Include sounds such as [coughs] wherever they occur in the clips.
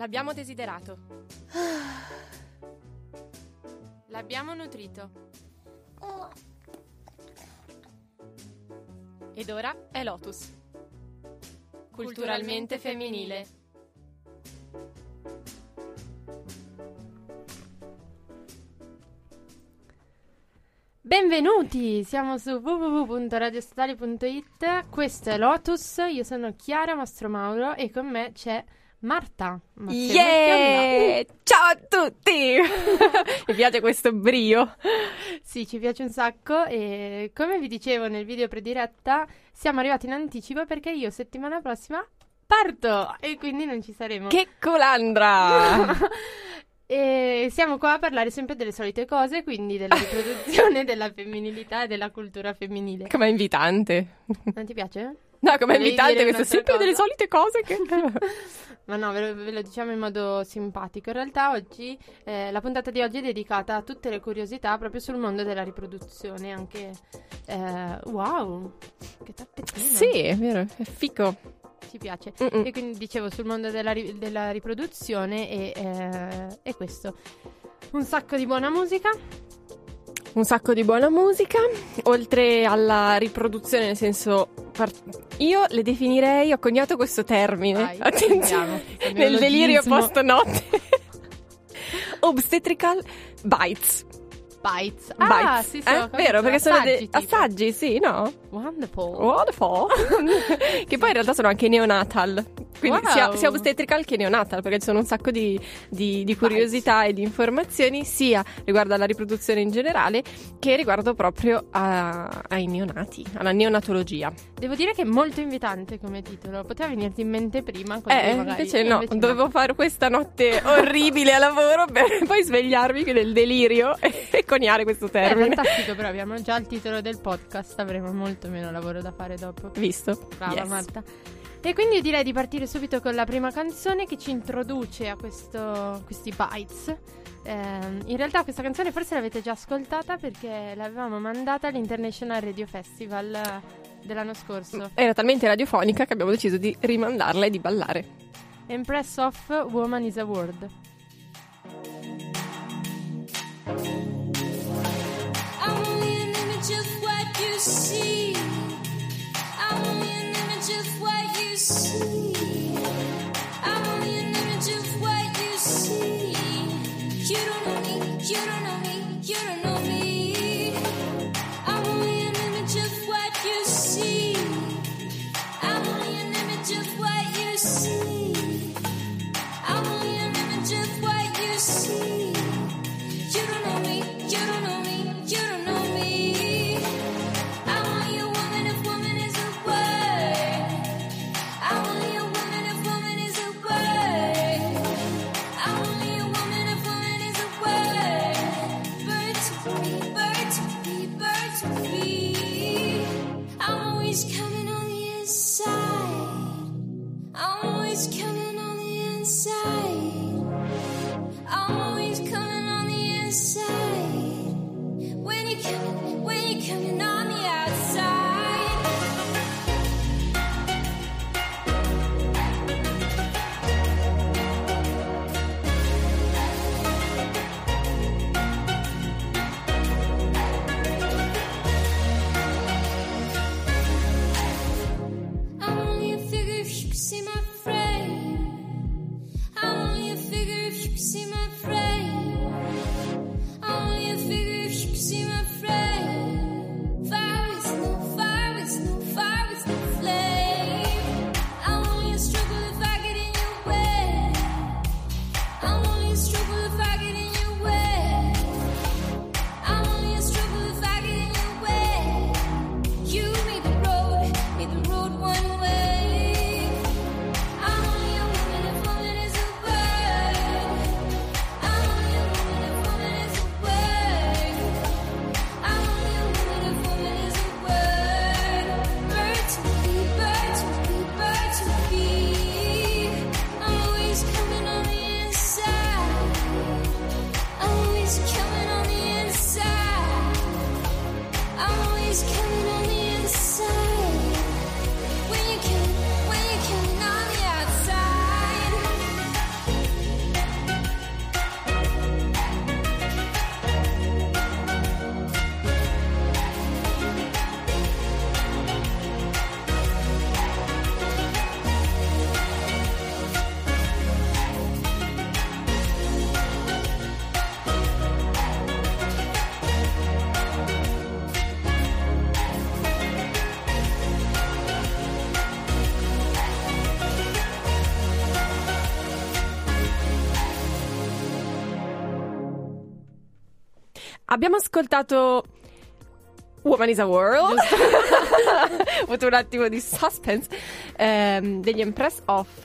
L'abbiamo desiderato. L'abbiamo nutrito. Ed ora è Lotus. Culturalmente femminile. Benvenuti, siamo su www.radiostatali.it, questo è Lotus, io sono Chiara Mastromauro e con me c'è Marta. Yeah! Ciao a tutti! [laughs] Mi piace questo brio. Sì, ci piace un sacco e come vi dicevo nel video prediretta siamo arrivati in anticipo perché io settimana prossima parto e quindi non ci saremo. Che colandra! [laughs] E siamo qua a parlare sempre delle solite cose, quindi della [laughs] riproduzione, della femminilità e della cultura femminile. Com'è invitante. Non ti piace? No, com'è Volevi invitante un'altra sempre delle cosa? solite cose che... [laughs] Ma no, ve lo, ve lo diciamo in modo simpatico. In realtà oggi, eh, la puntata di oggi è dedicata a tutte le curiosità proprio sul mondo della riproduzione, anche... eh, wow, che tappetino! sì, è vero, è fico. Ci piace. Mm-mm. E quindi dicevo sul mondo della, ri- della riproduzione e, eh, e questo. Un sacco di buona musica. Un sacco di buona musica, oltre alla riproduzione, nel senso... Io le definirei, ho coniato questo termine, Vai, attenzione, nel delirio neologismo. post-notte. [laughs] Obstetrical bites. Bites. Ah, bites. sì, sì, Eh? Vero, perché sono Assaggi, tipo. assaggi, sì, no? Wonderful. Wonderful. [laughs] che poi in realtà sono anche neonatal. Quindi Wow. sia, sia obstetrical che neonatal, perché ci sono un sacco di, di- di curiosità e di informazioni, sia riguardo alla riproduzione in generale, che riguardo proprio a- ai neonati, alla neonatologia. Devo dire che è molto invitante come titolo. Poteva venirti in mente prima. Eh, magari- invece no, invece dovevo fare questa notte orribile a lavoro per [laughs] poi svegliarmi nel delirio [laughs] e, coniare questo È termine. fantastico, però abbiamo già il titolo del podcast. Avremo molto meno lavoro da fare dopo. Visto? Brava Yes. Marta. E quindi io direi di partire subito con la prima canzone che ci introduce a questo- questi bites. Ehm, in realtà questa canzone forse l'avete già ascoltata perché l'avevamo mandata all'International Radio Festival eh, dell'anno scorso. Era talmente radiofonica che abbiamo deciso di rimandarla e di ballare. Empress of Woman is a Word. I'm only an image of what you see. Of what you see, you don't know me, you don't know me. You don't know me. I'm only an image of what you see. I'm only an image of what you see. I'm only an image of what you see. You don't know me, you don't know abbiamo ascoltato Woman is a World. Ho avuto [laughs] un attimo di suspense ehm, degli Empress Off.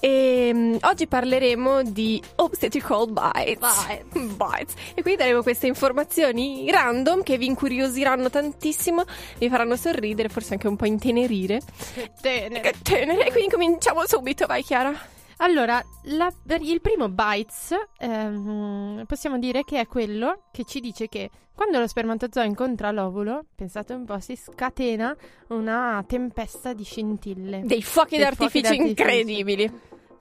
E mm, oggi parleremo di obstetrical bites. Bites. E quindi daremo queste informazioni random che vi incuriosiranno tantissimo, vi faranno sorridere, forse anche un po' intenerire. Che tenere. Che tenere. E quindi cominciamo subito, vai Chiara. Allora, la- il primo Bites ehm, possiamo dire che è quello che ci dice che quando lo spermatozoo incontra l'ovulo, pensate un po', si scatena una tempesta di scintille. Dei fuochi Dei d'artificio fuochi d'artificio. incredibili.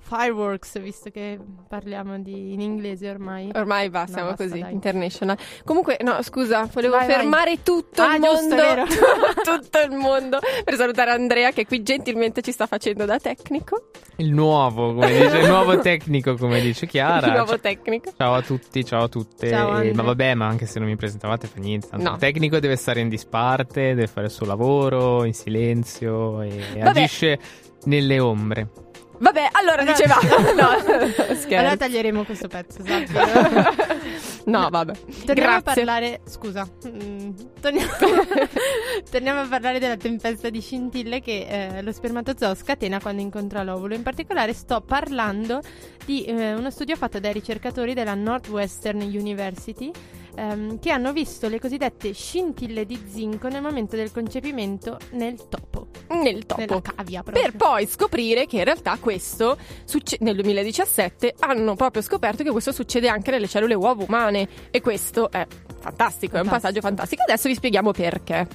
Fireworks, visto che parliamo di, in inglese ormai. Ormai va, No, siamo basta, così, dai. international. Comunque, no, scusa, volevo Vai, vai. fermare tutto Ah, il giusto, mondo. vero. [laughs] tutto il mondo per salutare Andrea che qui gentilmente ci sta facendo da tecnico. Il nuovo, come dice, il nuovo tecnico, come dice Chiara. il nuovo Ciao- tecnico. Ciao a tutti, ciao a tutte. Ciao, Andre. ma vabbè, ma anche se non mi presentavate fa niente. tanto No. Il tecnico deve stare in disparte, deve fare il suo lavoro in silenzio e Vabbè. agisce nelle ombre. Vabbè, allora Allora- dicevamo. [laughs] no, [laughs] Allora scherzo. taglieremo questo pezzo, esatto. [laughs] no, vabbè. Torniamo a Grazie. parlare. Scusa, mm, torniamo... torniamo a parlare della tempesta di scintille che eh, lo spermatozoo scatena quando incontra l'ovulo. In particolare, sto parlando di eh, uno studio fatto dai ricercatori della Northwestern University. Ehm, che hanno visto le cosiddette scintille di zinco nel momento del concepimento nel topo, Nel topo. nella cavia proprio. Per poi scoprire che in realtà questo succe- nel 2017 hanno proprio scoperto che questo succede anche nelle cellule uova umane e questo è fantastico, è un Fantastico. passaggio fantastico. Adesso vi spieghiamo perché.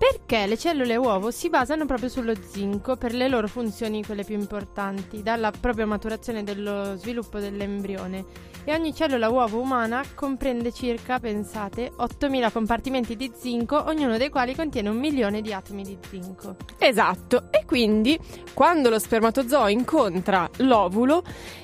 Perché le cellule uovo si basano proprio sullo zinco per le loro funzioni, quelle più importanti, dalla propria maturazione dello sviluppo dell'embrione. E ogni cellula uovo umana comprende circa, pensate, 8000 compartimenti di zinco, ognuno dei quali contiene un milione di atomi di zinco. Esatto, e quindi quando lo spermatozoo incontra l'ovulo,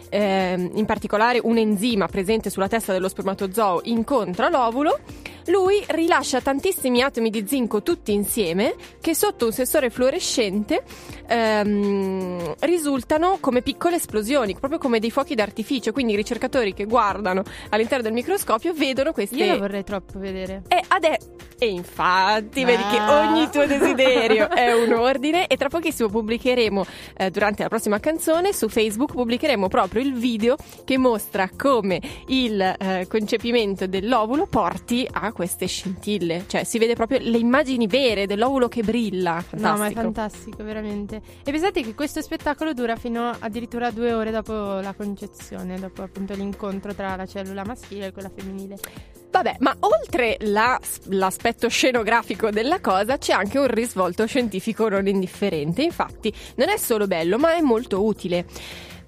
ehm, in particolare un enzima presente sulla testa dello spermatozoo incontra l'ovulo, lui rilascia tantissimi atomi di zinco tutti insieme che sotto un sensore fluorescente ehm, risultano come piccole esplosioni, proprio come dei fuochi d'artificio. Quindi i ricercatori che guardano all'interno del microscopio vedono queste Io lo vorrei troppo vedere. e, ade- e infatti, Ah. vedi che ogni tuo desiderio [laughs] è un ordine e tra pochissimo pubblicheremo, eh, durante la prossima canzone, su Facebook pubblicheremo proprio il video che mostra come il eh, concepimento dell'ovulo porti a queste scintille. Cioè si vede proprio le immagini vere dell'ovulo che brilla. Fantastico. No, ma è fantastico, veramente. E pensate che questo spettacolo dura fino addirittura due ore dopo la concezione, dopo appunto l'incontro tra la cellula maschile e quella femminile. Vabbè, ma oltre la- l'aspetto scenografico della cosa c'è anche un risvolto scientifico non indifferente. Infatti, non è solo bello, ma è molto utile.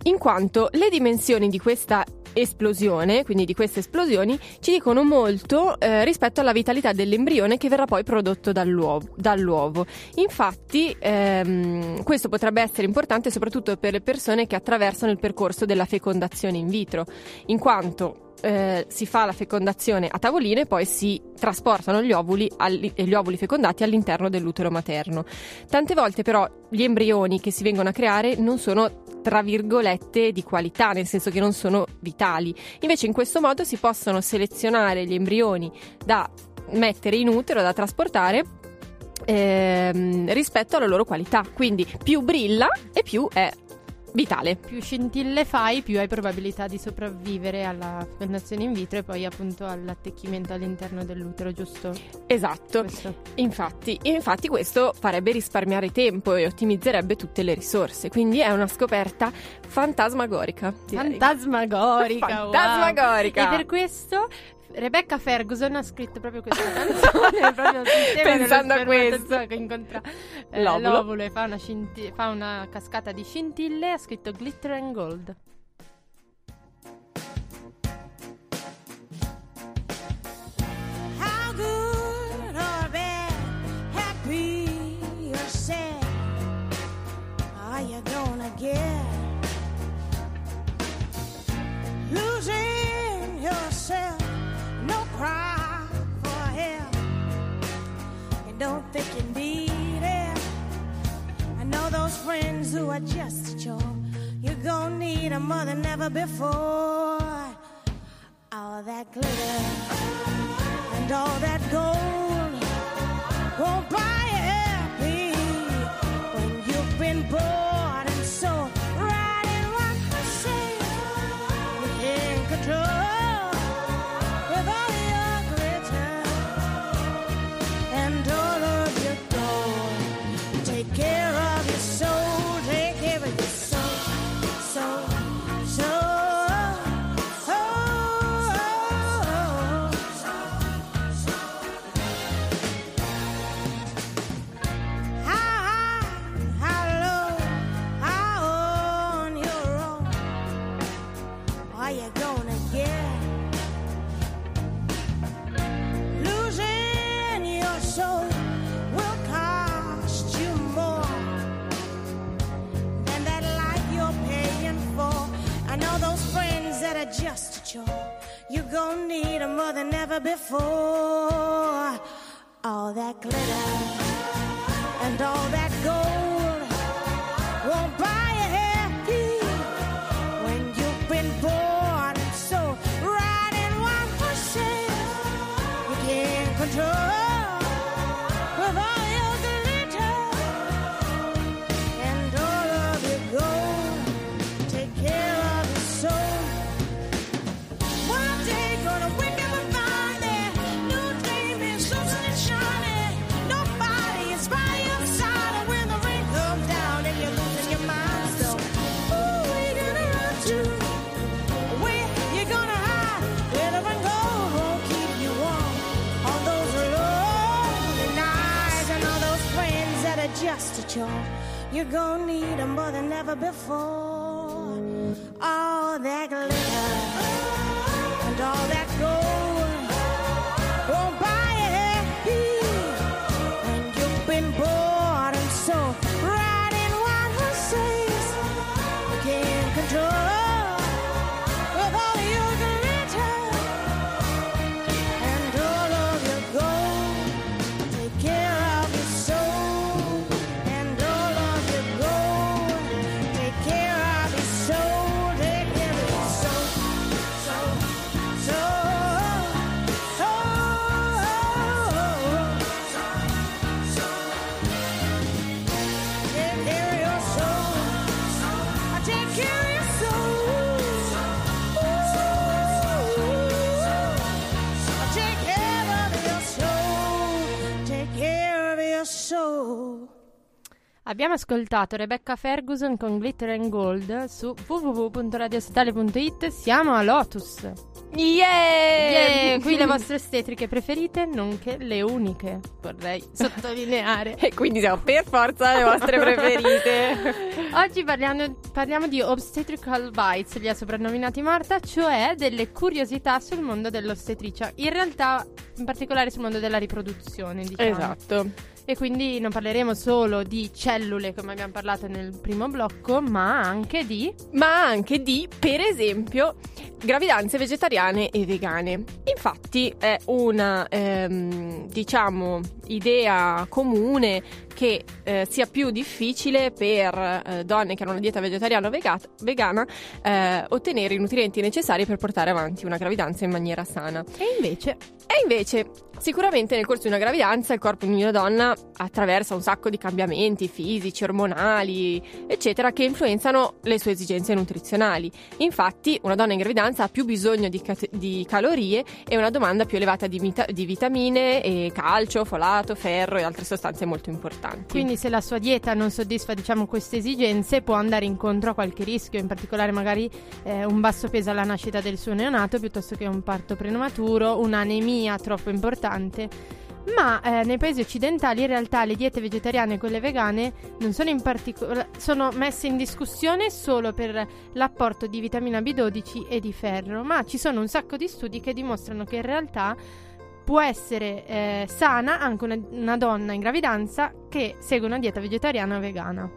In quanto le dimensioni di questa esplosione, quindi di queste esplosioni, ci dicono molto eh, rispetto alla vitalità dell'embrione che verrà poi prodotto dall'uovo. dall'uovo. Infatti, ehm, questo potrebbe essere importante soprattutto per le persone che attraversano il percorso della fecondazione in vitro, in quanto eh, si fa la fecondazione a tavoline e poi si trasportano gli ovuli, alli- e gli ovuli fecondati all'interno dell'utero materno. Tante volte però gli embrioni che si vengono a creare non sono tra virgolette di qualità, nel senso che non sono vitali. Invece in questo modo si possono selezionare gli embrioni da mettere in utero, da trasportare ehm, rispetto alla loro qualità. Quindi più brilla e più è vitale. Più scintille fai, più hai probabilità di sopravvivere alla fecondazione in vitro e poi appunto all'attecchimento all'interno dell'utero, giusto? Esatto. Questo. Infatti, infatti questo farebbe risparmiare tempo e ottimizzerebbe tutte le risorse, quindi è una scoperta fantasmagorica. direi. Fantasmagorica! wow. Fantasmagorica. E per questo Rebecca Ferguson ha scritto proprio questa [laughs] canzone proprio Pensando a questo. che incontra eh, L'ovulo. l'ovulo e fa una, scinti- fa una cascata di scintille ha scritto Glitter and Gold How don't think you need it. I know those friends who are just a chore. You're gonna need a mother never before. All that glitter and all that gold won't buy you happy when you've been bored than ever before. All that glitter and all that gold You're gonna need 'em more than ever before. All that glitter Abbiamo ascoltato Rebecca Ferguson con Glitter and Gold su www.radiostatale.it. Siamo a Lotus. Yeah! Yeah, qui le [laughs] vostre estetriche preferite, nonché le uniche, vorrei [laughs] sottolineare. E quindi siamo per forza le vostre preferite. [laughs] Oggi parliamo, parliamo di obstetrical bites, li ha soprannominati Marta, cioè delle curiosità sul mondo dell'ostetricia. In realtà, in particolare sul mondo della riproduzione, diciamo. esatto. E quindi non parleremo solo di cellule, come abbiamo parlato nel primo blocco, ma anche di... Ma anche di, per esempio, gravidanze vegetariane e vegane. Infatti è una, ehm, diciamo, idea comune che eh, sia più difficile per eh, donne che hanno una dieta vegetariana o vega- vegana eh, ottenere i nutrienti necessari per portare avanti una gravidanza in maniera sana. E invece... E invece, sicuramente nel corso di una gravidanza il corpo di una donna attraversa un sacco di cambiamenti fisici, ormonali, eccetera, che influenzano le sue esigenze nutrizionali. Infatti, una donna in gravidanza ha più bisogno di, cat- di calorie e una domanda più elevata di, vita- di vitamine, e calcio, folato, ferro e altre sostanze molto importanti. Quindi se la sua dieta non soddisfa diciamo queste esigenze può andare incontro a qualche rischio, in particolare magari eh, un basso peso alla nascita del suo neonato piuttosto che un parto prematuro, un'anemia troppo importante. Ma eh, nei paesi occidentali in realtà le diete vegetariane e quelle vegane non sono in particolare sono messe in discussione solo per l'apporto di vitamina B12 e di ferro, ma ci sono un sacco di studi che dimostrano che in realtà può essere eh, sana anche una, una donna in gravidanza che segue una dieta vegetariana o vegana.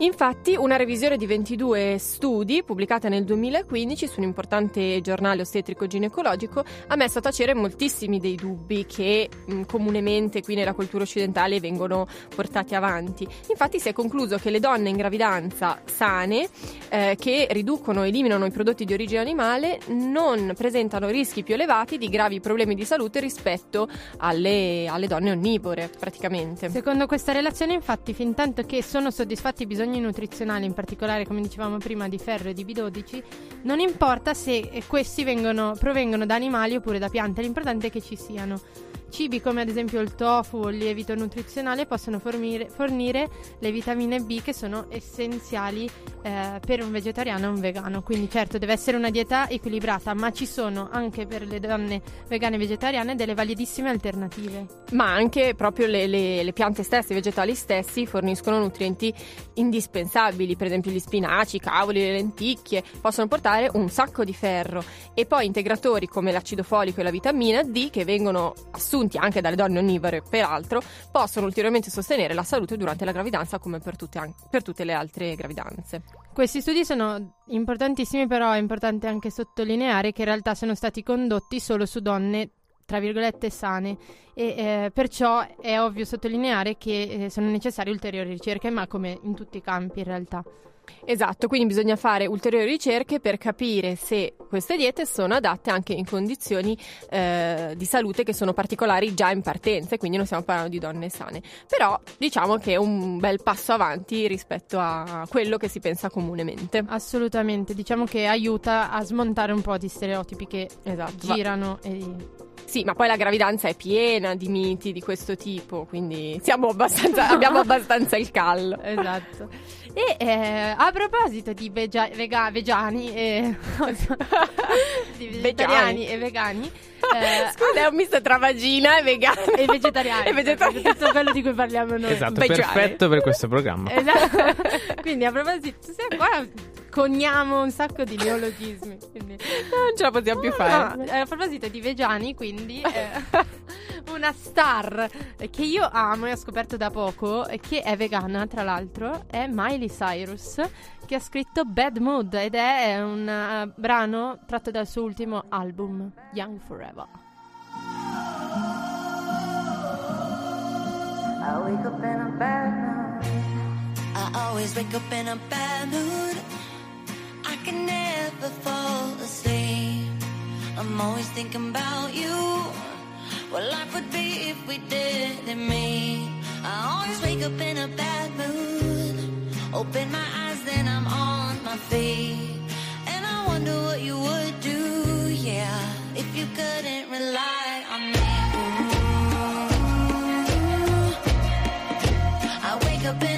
Infatti, una revisione di 22 studi pubblicata nel 2015 su un importante giornale ostetrico-ginecologico ha messo a tacere moltissimi dei dubbi che mh, comunemente qui nella cultura occidentale vengono portati avanti. Infatti, si è concluso che le donne in gravidanza sane, eh, che riducono e eliminano i prodotti di origine animale, non presentano rischi più elevati di gravi problemi di salute rispetto alle, alle donne onnivore, praticamente. Secondo questa relazione, infatti, fin tanto che sono soddisfatti i bisogni nutrizionali, in particolare, come dicevamo prima, di ferro e di B12, non importa se questi vengono, provengono da animali oppure da piante, l'importante è che ci siano. Cibi come ad esempio il tofu o il lievito nutrizionale possono fornire, fornire le vitamine B che sono essenziali eh, per un vegetariano e un vegano. Quindi certo deve essere una dieta equilibrata, ma ci sono anche per le donne vegane e vegetariane delle validissime alternative. Ma anche proprio le, le- le piante stesse, i vegetali stessi forniscono nutrienti indispensabili, per esempio gli spinaci, i cavoli, le lenticchie, possono portare un sacco di ferro e poi integratori come l'acido folico e la vitamina D che vengono assunti anche dalle donne onnivore peraltro, possono ulteriormente sostenere la salute durante la gravidanza come per tutte, per tutte le altre gravidanze. Questi studi sono importantissimi, però è importante anche sottolineare che in realtà sono stati condotti solo su donne tra virgolette sane e eh, perciò è ovvio sottolineare che eh, sono necessarie ulteriori ricerche, ma come in tutti i campi in realtà. Esatto, quindi bisogna fare ulteriori ricerche per capire se queste diete sono adatte anche in condizioni eh, di salute che sono particolari già in partenza, e quindi non stiamo parlando di donne sane. Però diciamo che è un bel passo avanti rispetto a quello che si pensa comunemente. Assolutamente, diciamo che aiuta a smontare un po' di stereotipi che Esatto. va- girano e Sì, ma poi la gravidanza è piena di miti di questo tipo, quindi abbastanza, [laughs] abbiamo abbastanza il callo. Esatto. E eh, a proposito di vegia- vega- vegiani e [laughs] di vegetariani e vegani, eh, [laughs] Scusa, è un misto tra vagina e vegana. e vegetariani, E vegetariani. tutto quello di cui parliamo noi. Esatto, già, perfetto per questo programma. Esatto. [laughs] Quindi a proposito, se qua coniamo un sacco di neologismi. Quindi. Non ce la possiamo più fare. No, eh, a proposito di Vegiani, quindi eh, una star che io amo e ho scoperto da poco, e che è vegana tra l'altro, è Miley Cyrus, che ha scritto Bad Mood ed è un eh, brano tratto dal suo ultimo album, Young Forever. I wake up in a bad mood. I always wake up in a bad mood. I can never fall asleep. I'm always thinking about you. What life would be if we didn't meet. I always wake up in a bad mood. Open my eyes, then I'm on my feet. And I wonder what you would do, yeah, if you couldn't rely on me. Ooh. I wake up in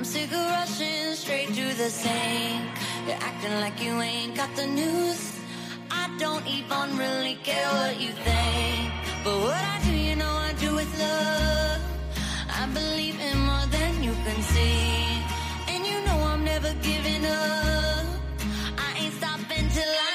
I'm sick of rushing straight to the sink. You're acting like you ain't got the news. I don't even really care what you think. But what I do, you know I do with love. I believe in more than you can see. And you know I'm never giving up. I ain't stopping till I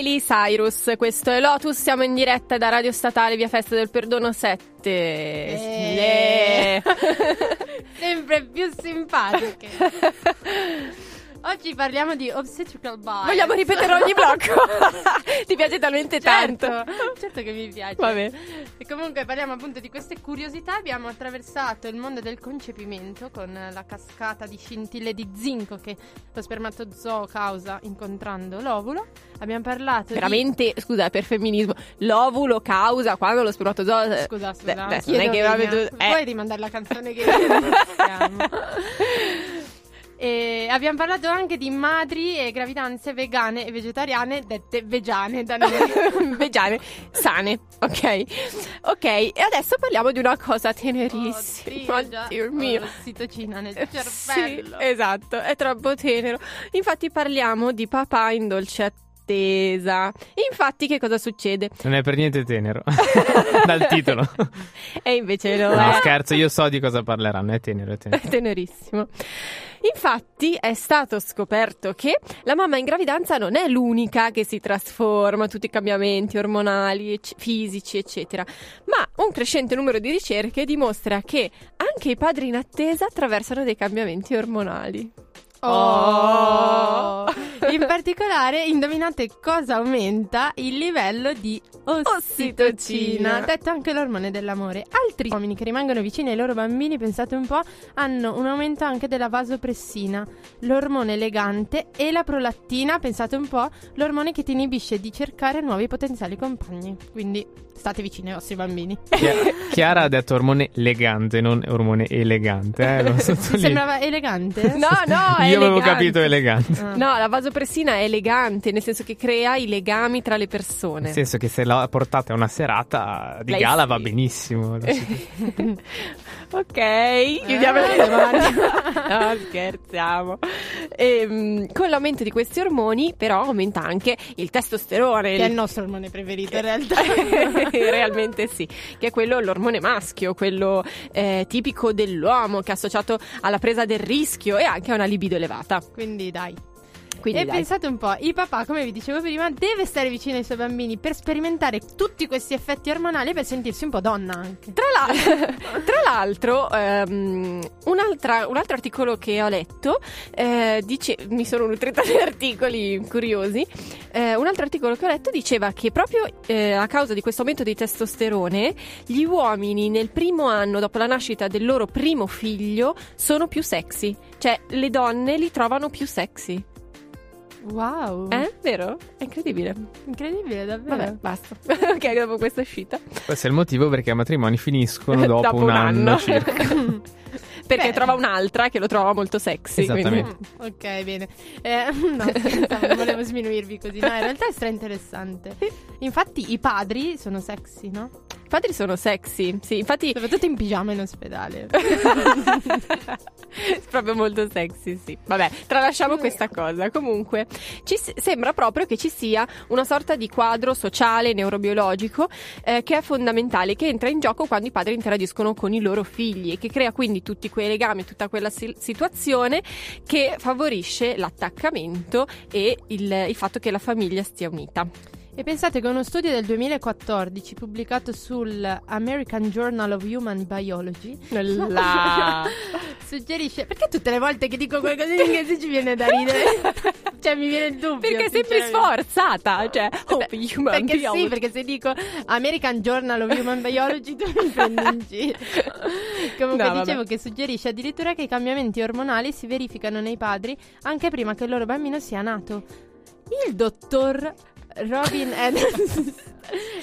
Miley Cyrus, questo è Lotus, siamo in diretta da Radio Statale via Festa del Perdono 7. Eh. Eh. [laughs] Sempre più simpatiche. [laughs] Oggi parliamo di obstetrical bias. Vogliamo ripetere ogni blocco? [laughs] Ti piace talmente Certo, tanto? certo che mi piace. Vabbè. E comunque parliamo appunto di queste curiosità. Abbiamo attraversato il mondo del concepimento con la cascata di scintille di zinco che lo spermatozoo causa incontrando l'ovulo. Abbiamo parlato Veramente, scusa, per femminismo, l'ovulo causa quando lo spermatozoo... di... Scusa, scusa. Beh, non è che proprio eh. Puoi rimandare la canzone che iniziamo. [laughs] E abbiamo parlato anche di madri e gravidanze vegane e vegetariane, dette vegiane da noi. [laughs] Vegiane, sane, ok? Ok, e adesso parliamo di una cosa tenerissima. Oddio, già Dio mio. l'ossitocina nel Sì, cervello. esatto, è troppo tenero. Infatti parliamo di papà in dolce attesa. Infatti che cosa succede? Non è per niente tenero. [laughs] Dal titolo. E invece lo No, è. scherzo, io so di cosa parleranno. È tenero, è tenero. È tenerissimo. Infatti è stato scoperto che la mamma in gravidanza non è l'unica che si trasforma, tutti i cambiamenti ormonali, fisici, eccetera, ma un crescente numero di ricerche dimostra che anche i padri in attesa attraversano dei cambiamenti ormonali. Oh. In particolare, indovinate cosa aumenta il livello di ossitocina, Ossitocina. detto anche l'ormone dell'amore. Altri uomini che rimangono vicini ai loro bambini, pensate un po', hanno un aumento anche della vasopressina, l'ormone elegante e la prolattina, pensate un po', l'ormone che ti inibisce di cercare nuovi potenziali compagni. Quindi state vicini ai vostri bambini. Chia- [laughs] Chiara ha detto ormone legante, non ormone elegante. Eh, [laughs] sembrava elegante? No, no, Io avevo elegante. capito elegante. Ah. No, la vasopressina è elegante, nel senso che crea i legami tra le persone. Nel senso che se la portate a una serata di Lei gala sì. va benissimo. [laughs] ok, chiudiamo Eh, le mani. no, scherziamo. Ehm, con l'aumento di questi ormoni, però, aumenta anche il testosterone. Che è il nostro ormone preferito in realtà. [laughs] Realmente sì, che è quello l'ormone maschio, quello eh, tipico dell'uomo che è associato alla presa del rischio e anche a una libido elevata. Quindi dai. Quindi e dai. pensate un po', il papà, come vi dicevo prima, deve stare vicino ai suoi bambini per sperimentare tutti questi effetti ormonali e per sentirsi un po' donna anche. Tra, la- [laughs] tra l'altro, ehm, un'altra- un altro articolo che ho letto, eh, dice, mi sono nutrita di [laughs] articoli curiosi, eh, un altro articolo che ho letto diceva che proprio eh, a causa di questo aumento di testosterone, gli uomini nel primo anno dopo la nascita del loro primo figlio sono più sexy, cioè le donne li trovano più sexy. Wow. Eh? Vero? È incredibile. Incredibile, davvero. Vabbè, basta. [laughs] ok, dopo questa uscita. Questo è il motivo perché i matrimoni finiscono [laughs] dopo, Dopo un, un anno, anno. circa. [laughs] Perché Beh. trova un'altra che lo trova molto sexy. Esattamente. Mm, ok, bene. Eh, no, scherzavo, non volevo sminuirvi così. No, in realtà è stra interessante. Infatti, i padri sono sexy, no? I padri sono sexy, sì, infatti Soprattutto in pigiama in ospedale. [laughs] proprio molto sexy, sì. Vabbè, tralasciamo questa cosa. Comunque, ci sembra proprio che ci sia una sorta di quadro sociale, neurobiologico, eh, che è fondamentale, che entra in gioco quando i padri interagiscono con i loro figli e che crea quindi tutti quei legami, tutta quella si- situazione che favorisce l'attaccamento e il, il fatto che la famiglia stia unita. E pensate che uno studio del 2014 pubblicato sul American Journal of Human Biology La- [laughs] suggerisce perché tutte le volte che dico qualcosa in inglese ci viene da ridere [laughs] cioè mi viene il dubbio Perché sempre sinceramente. sforzata, cioè, oh, human perché biology. sì perché se dico American Journal of Human Biology tu mi prendi in giro [laughs] comunque No, vabbè. dicevo che suggerisce addirittura che i cambiamenti ormonali si verificano nei padri anche prima che il loro bambino sia nato il dottor Robin [laughs] Edelstein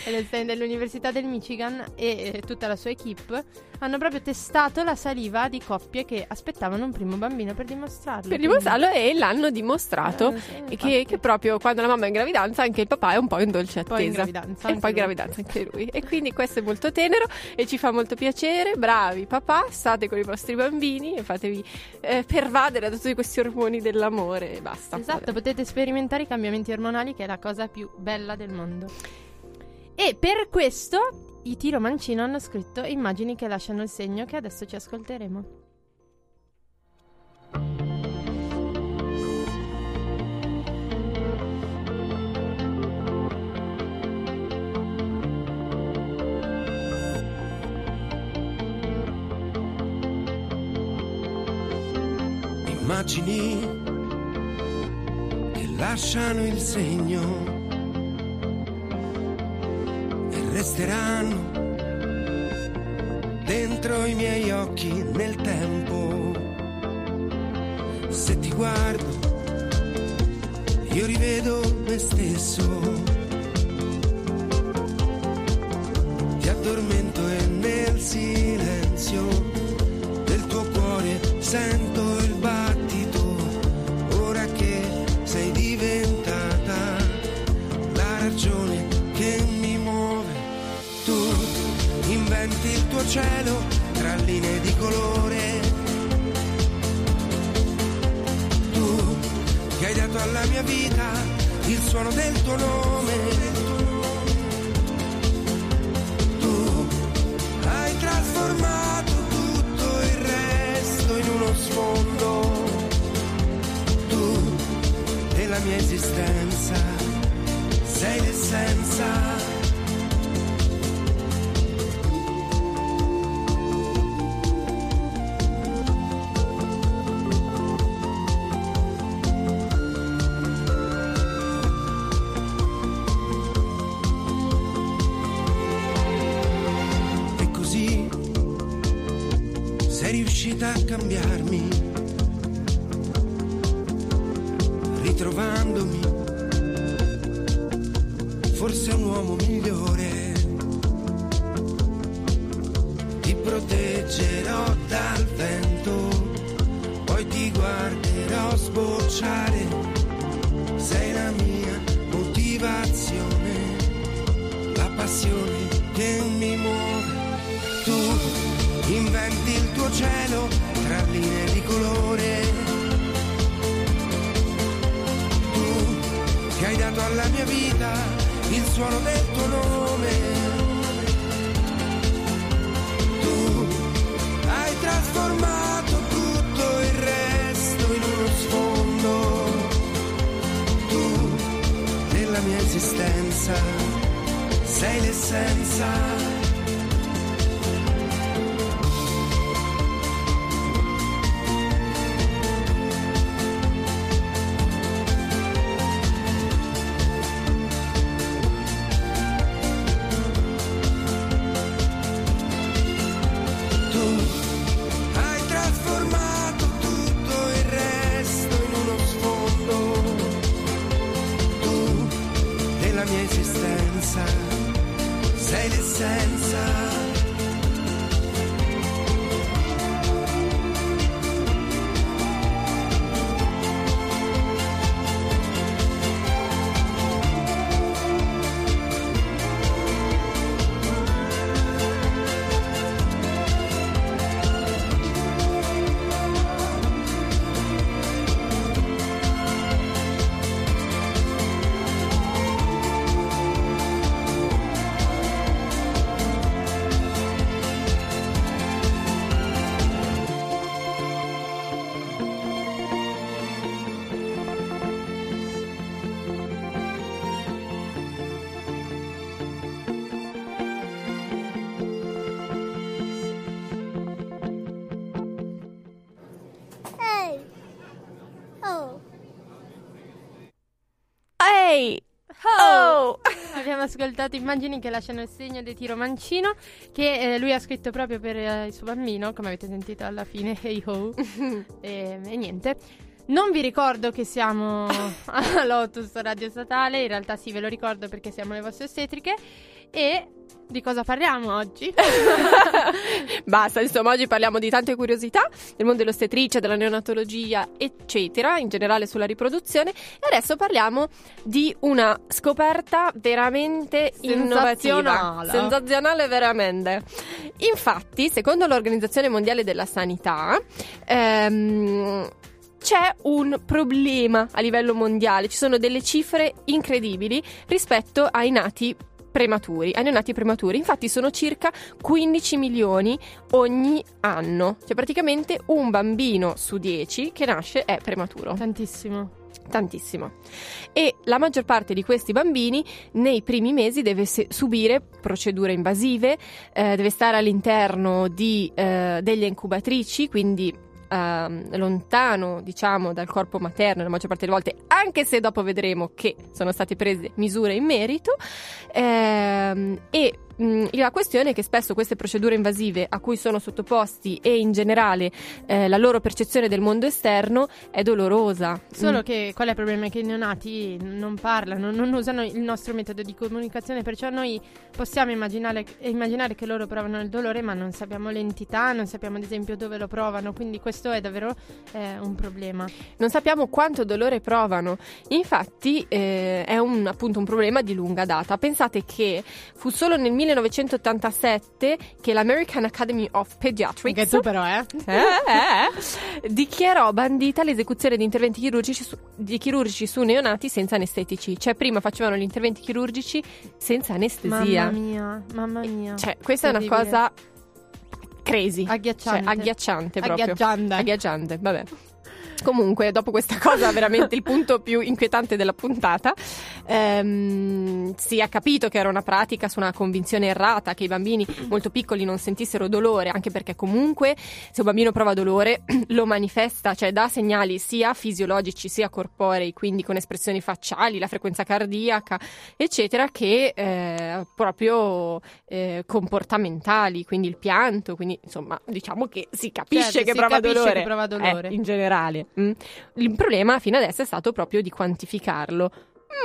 Edelstein dell'Università del Michigan e eh, tutta la sua equipe hanno proprio testato la saliva di coppie che aspettavano un primo bambino per dimostrarlo. Per dimostrarlo e l'hanno dimostrato Eh, che, che proprio quando la mamma è in gravidanza anche il papà è un po' in dolce attesa. Poi in gravidanza E poi in gravidanza anche lui. E quindi questo è molto tenero e ci fa molto piacere. Bravi papà, state con i vostri bambini e fatevi eh, pervadere da tutti questi ormoni dell'amore e basta. Esatto, potete sperimentare i cambiamenti ormonali che è la cosa più bella del mondo. E per questo i Tiro Mancino hanno scritto immagini che lasciano il segno che adesso ci ascolteremo. immagini che lasciano il segno resteranno dentro i miei occhi nel tempo. Se ti guardo, io rivedo me stesso. Ti addormento e nel silenzio del tuo cuore sento cielo tra linee di colore. Tu che hai dato alla mia vita il suono del tuo nome. Tu hai trasformato tutto il resto in uno sfondo. Tu della mia esistenza sei l'essenza. Abbiamo ascoltato immagini che lasciano il segno di Tiro Mancino, che eh, lui ha scritto proprio per eh, il suo bambino, come avete sentito alla fine, [laughs] hey ho. e, e niente. Non vi ricordo che siamo [laughs] a Lotus Radio Statale, in realtà sì, ve lo ricordo perché siamo le vostre ostetriche. E di cosa parliamo oggi? [laughs] Basta, insomma, oggi parliamo di tante curiosità del mondo dell'ostetricia, della neonatologia, eccetera, in generale sulla riproduzione. E adesso parliamo di una scoperta veramente innovativa. Sensazionale. Sensazionale veramente. Infatti, secondo l'Organizzazione Mondiale della Sanità, ehm, c'è un problema a livello mondiale, ci sono delle cifre incredibili rispetto ai nati prematuri, ai neonati prematuri. Infatti sono circa 15 milioni ogni anno. Cioè praticamente un bambino su 10 che nasce è prematuro. Tantissimo. Tantissimo. E la maggior parte di questi bambini nei primi mesi deve se- subire procedure invasive, eh, deve stare all'interno di, eh, delle incubatrici, quindi ehm, lontano, diciamo, dal corpo materno la maggior parte delle volte, anche se dopo vedremo che sono state prese misure in merito. Ehm, e mh, la questione è che spesso queste procedure invasive a cui sono sottoposti e in generale eh, la loro percezione del mondo esterno è dolorosa. Solo Mm. che qual è il problema? È che i neonati non parlano, non usano il nostro metodo di comunicazione, perciò noi possiamo immaginare, immaginare che loro provano il dolore, ma non sappiamo l'entità, non sappiamo ad esempio dove lo provano, quindi questo è davvero eh, un problema. non sappiamo quanto dolore provano. Infatti eh, è un, appunto un problema di lunga data. Pensate che fu solo nel 1987 che l'American Academy of Pediatrics Anche tu però, eh? eh, eh, dichiarò bandita l'esecuzione di interventi chirurgici su, di chirurgici su neonati senza anestetici. Cioè prima facevano gli interventi chirurgici senza anestesia. Mamma mia, mamma mia. Cioè, questa è una cosa crazy. Agghiacciante. Cioè, agghiacciante proprio. Agghiacciante. Agghiacciante, vabbè. Comunque, dopo questa [laughs] cosa, veramente il punto più inquietante della puntata, ehm, si è capito che era una pratica su una convinzione errata che i bambini molto piccoli non sentissero dolore, anche perché comunque se un bambino prova dolore [clears throat] lo manifesta, cioè dà segnali sia fisiologici sia corporei, quindi con espressioni facciali, la frequenza cardiaca, eccetera, che eh, proprio eh, comportamentali, quindi il pianto, quindi insomma diciamo che si capisce Certo, che, si prova capisce dolore, che prova dolore. eh, in generale. Mm. Il problema fino adesso è stato proprio di quantificarlo,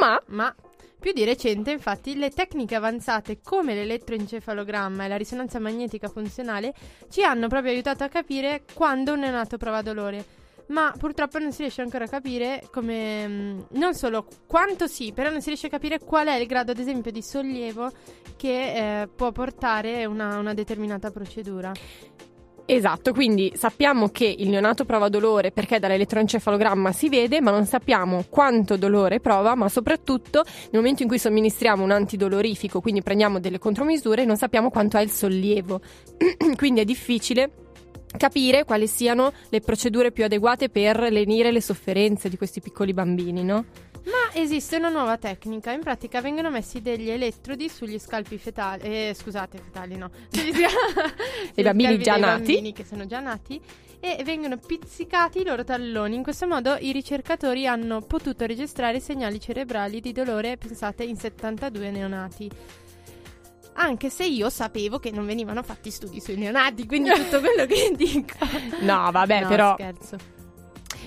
ma Ma più di recente, infatti, le tecniche avanzate come l'elettroencefalogramma e la risonanza magnetica funzionale ci hanno proprio aiutato a capire quando un neonato prova dolore. Ma purtroppo non si riesce ancora a capire come. mh, non solo quanto sì, però non si riesce a capire qual è il grado, ad esempio, di sollievo che eh, può portare una, una determinata procedura. Esatto, quindi sappiamo che il neonato prova dolore perché dall'elettroencefalogramma si vede, ma non sappiamo quanto dolore prova, ma soprattutto nel momento in cui somministriamo un antidolorifico, quindi prendiamo delle contromisure, non sappiamo quanto è il sollievo. [clears throat] quindi è difficile capire quali siano le procedure più adeguate per lenire le sofferenze di questi piccoli bambini, no? Ma esiste una nuova tecnica, in pratica vengono messi degli elettrodi sugli scalpi fetali, eh, scusate, fetali no, [laughs] sugli sca- sugli bambini già dei nati. bambini che sono già nati e vengono pizzicati i loro talloni. In questo modo i ricercatori hanno potuto registrare segnali cerebrali di dolore, pensate, in 72 neonati. Anche se io sapevo che non venivano fatti studi sui neonati, quindi [laughs] tutto quello che dico. No, vabbè, No, però scherzo.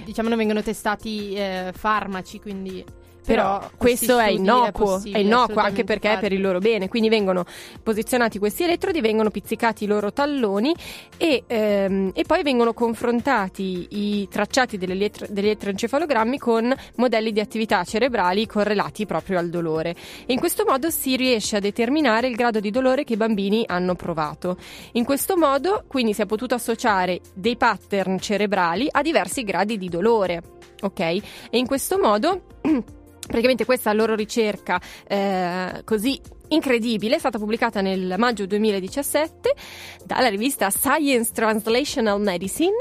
Diciamo non vengono testati eh, farmaci, quindi Però questo è innocuo, è, innocuo anche perché è per il loro bene. Quindi vengono posizionati questi elettrodi, vengono pizzicati i loro talloni e, ehm, e poi vengono confrontati i tracciati degli elettroencefalogrammi con modelli di attività cerebrali correlati proprio al dolore. E in questo modo si riesce a determinare il grado di dolore che i bambini hanno provato. In questo modo quindi si è potuto associare dei pattern cerebrali a diversi gradi di dolore. Ok? E in questo modo [clears throat] Praticamente questa loro ricerca eh, così incredibile è stata pubblicata nel maggio 2017 dalla rivista Science Translational Medicine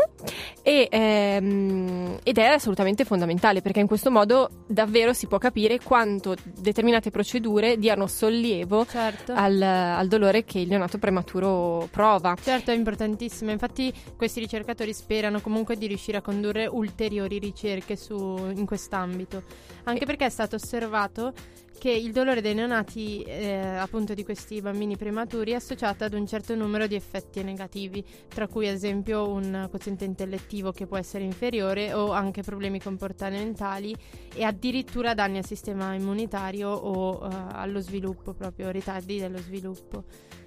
e, ehm, ed è assolutamente fondamentale perché in questo modo davvero si può capire quanto determinate procedure diano sollievo Certo. al, al dolore che il neonato prematuro prova. Certo, è importantissimo. Infatti, questi ricercatori sperano comunque di riuscire a condurre ulteriori ricerche su, in quest'ambito. Anche perché è stato osservato che il dolore dei neonati, eh, appunto di questi bambini prematuri, è associato ad un certo numero di effetti negativi, tra cui ad esempio un quoziente intellettivo che può essere inferiore o anche problemi comportamentali e addirittura danni al sistema immunitario o eh, allo sviluppo, proprio ritardi dello sviluppo.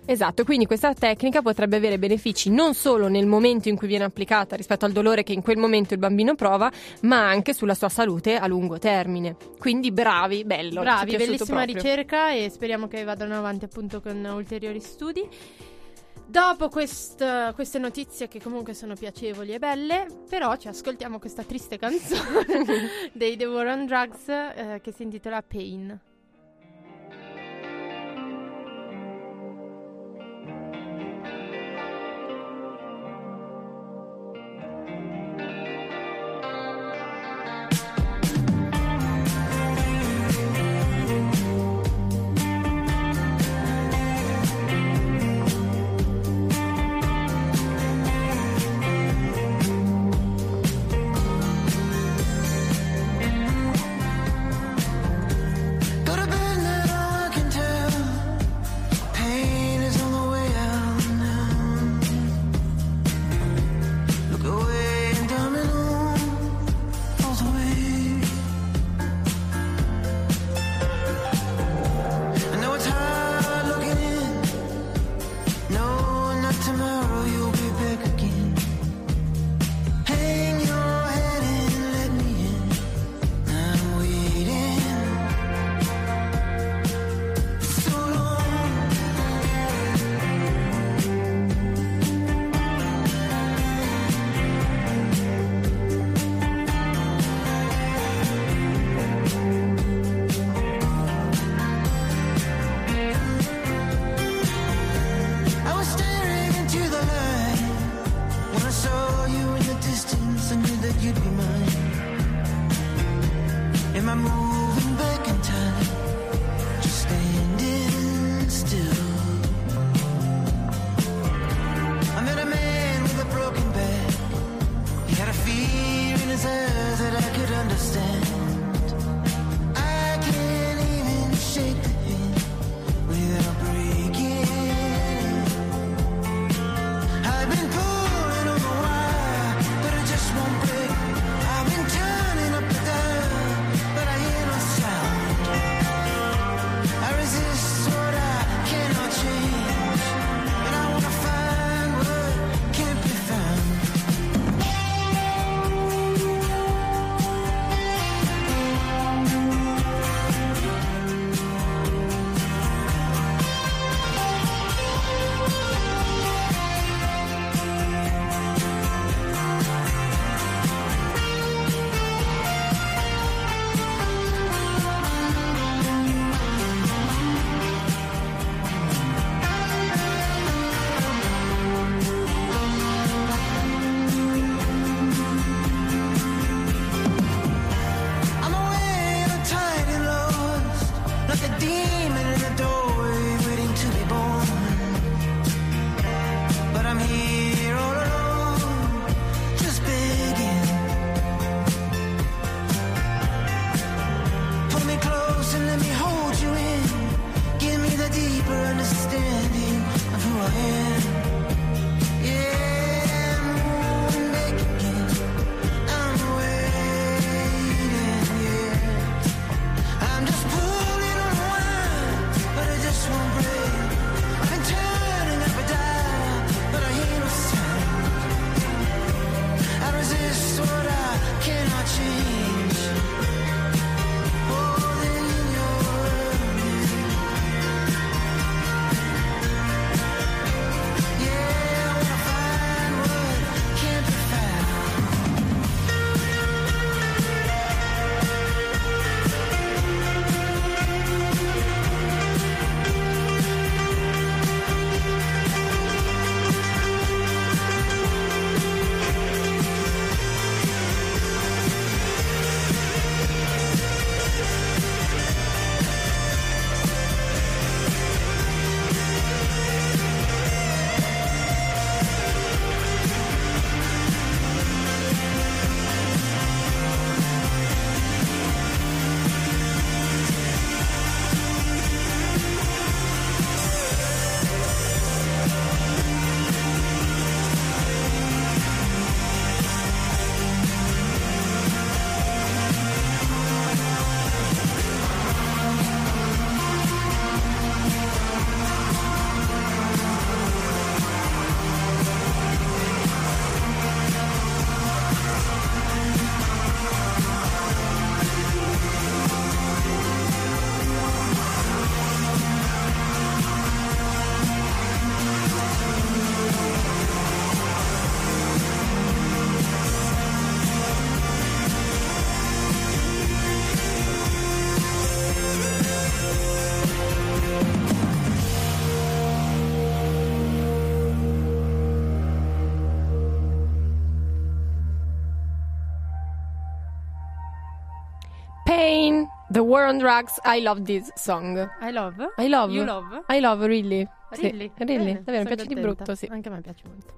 Esatto, quindi questa tecnica potrebbe avere benefici non solo nel momento in cui viene applicata rispetto al dolore che in quel momento il bambino prova, ma anche sulla sua salute a lungo termine. Quindi bravi, bello. Bravi, bellissima proprio. ricerca e speriamo che vadano avanti appunto con ulteriori studi. Dopo quest- queste notizie che comunque sono piacevoli e belle, però ci ascoltiamo questa triste canzone [laughs] dei The War on Drugs eh, che si intitola. Pain The War on Drugs, I love this song. I love. I love. You love? I love, really. Sì, Really? really, Bene, davvero, mi piace di contenta. brutto, sì. Anche a me piace molto.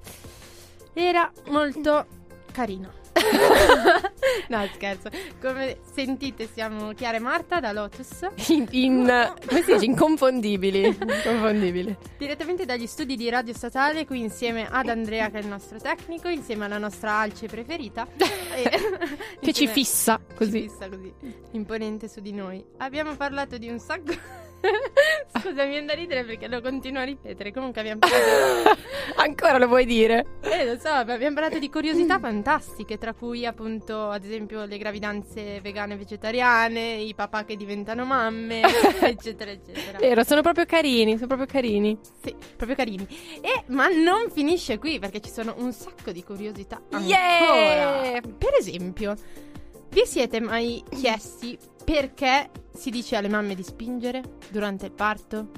Era molto carino. No, scherzo. Come sentite, siamo Chiara e Marta da Lotus, In, in- come si dice? Inconfondibili. [laughs] Inconfondibili. direttamente dagli studi di Radio Statale, qui insieme ad Andrea, che è il nostro tecnico, insieme alla nostra Alce preferita. [laughs] Che ci fissa ci così. fissa così, imponente su di noi. Abbiamo parlato di un sacco. [laughs] Scusa, mi viene da ridere perché lo continuo a ripetere. Comunque abbiamo parlato. [laughs] Ancora lo vuoi dire? Eh, lo so, abbiamo parlato di curiosità fantastiche, tra cui appunto, ad esempio, le gravidanze vegane e vegetariane, i papà che diventano mamme, [laughs] eccetera, eccetera. Vero, sono proprio carini, sono proprio carini. Sì, proprio carini. E, ma non finisce qui, perché ci sono un sacco di curiosità ancora. Yeah! Per esempio, vi siete mai chiesti perché si dice alle mamme di spingere durante il parto?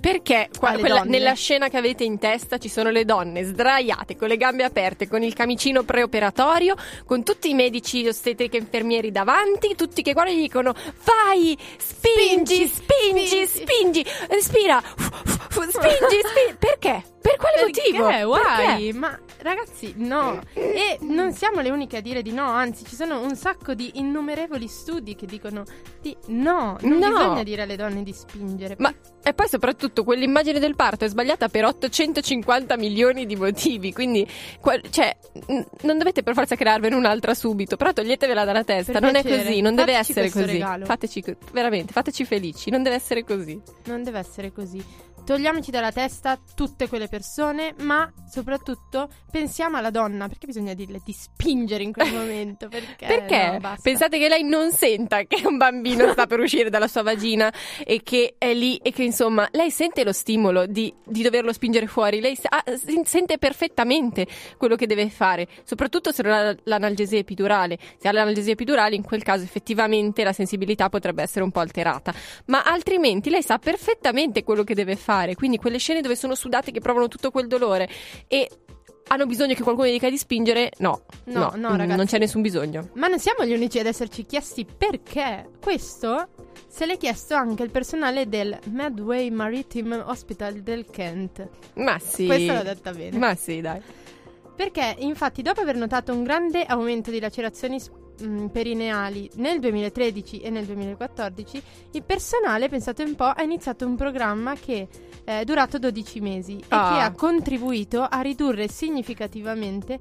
Perché qua- quella- nella scena che avete in testa ci sono le donne sdraiate con le gambe aperte, con il camicino preoperatorio, con tutti i medici, ostetriche, infermieri davanti, tutti che guardano e gli dicono vai, spingi, spingi, spingi. spingi, respira, spingi, spingi. [laughs] Perché? Per quale motivo? Perché? Why? Perché? Ma ragazzi, no. E non siamo le uniche a dire di no, anzi, ci sono un sacco di innumerevoli studi che dicono di no. Non No. bisogna dire alle donne di spingere. Ma e poi soprattutto quell'immagine del parto è sbagliata per 850 milioni di motivi, quindi qual- cioè, n- non dovete per forza crearvene un'altra subito, però toglietevela dalla testa, Per non è piacere, così, non deve fateci essere questo così. regalo. Fateci co- veramente, fateci felici, non deve essere così. Non deve essere così. Togliamoci dalla testa tutte quelle persone, ma soprattutto pensiamo alla donna. Perché bisogna dirle di spingere in quel [laughs] momento? Perché? Perché? No. Pensate che lei non senta che un bambino sta per uscire dalla sua vagina e che è lì e che insomma lei sente lo stimolo di, di doverlo spingere fuori, lei sa- ah, sente perfettamente quello che deve fare, soprattutto se non ha l'analgesia epidurale. Se ha l'analgesia epidurale in quel caso effettivamente la sensibilità potrebbe essere un po' alterata, ma altrimenti lei sa perfettamente quello che deve fare, quindi quelle scene dove sono sudate che provano tutto quel dolore e hanno bisogno che qualcuno gli dica di spingere? No, No, no, mm, ragazzi. non c'è nessun bisogno. Ma non siamo gli unici ad esserci chiesti perché. Questo se l'è chiesto anche il personale del Medway Maritime Hospital del Kent. Ma sì. Questa l'ho detta bene. Ma sì, dai. Perché, infatti, dopo aver notato un grande aumento di lacerazioni mh, perineali nel 2013 e nel 2014, il personale, pensate un po', ha iniziato un programma che è durato 12 mesi e Ah. che ha contribuito a ridurre significativamente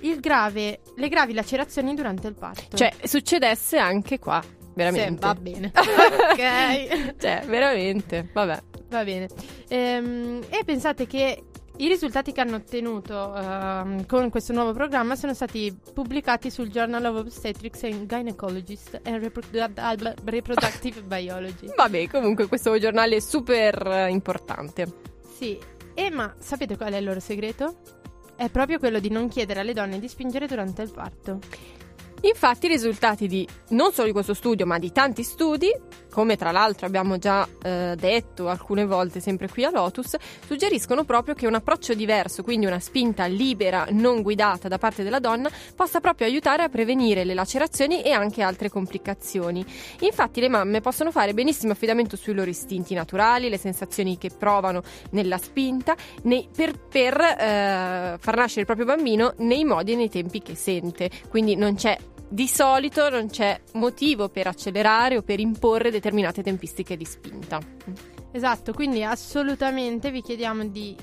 il grave- le gravi lacerazioni durante il parto. Cioè, succedesse anche qua, Sì, veramente. va bene. [laughs] ok. Cioè, veramente. Vabbè. Va bene. Ehm, e pensate che i risultati che hanno ottenuto ehm, con questo nuovo programma sono stati pubblicati sul Journal of Obstetrics and Gynecologist and Reprodu- Reproductive [laughs] Biology. Vabbè, comunque questo giornale è super eh, importante. Sì, e ma sapete qual è il loro segreto? È proprio quello di non chiedere alle donne di spingere durante il parto. Infatti i risultati di non solo di questo studio, ma di tanti studi, come tra l'altro abbiamo già eh, detto alcune volte sempre qui a Lotus, suggeriscono proprio che un approccio diverso, quindi una spinta libera, non guidata da parte della donna, possa proprio aiutare a prevenire le lacerazioni e anche altre complicazioni. Infatti le mamme possono fare benissimo affidamento sui loro istinti naturali, le sensazioni che provano nella spinta, nei- per, per, eh, far nascere il proprio bambino nei modi e nei tempi che sente. Quindi non c'è di solito non c'è motivo per accelerare o per imporre determinate tempistiche di spinta. Esatto, quindi assolutamente vi chiediamo di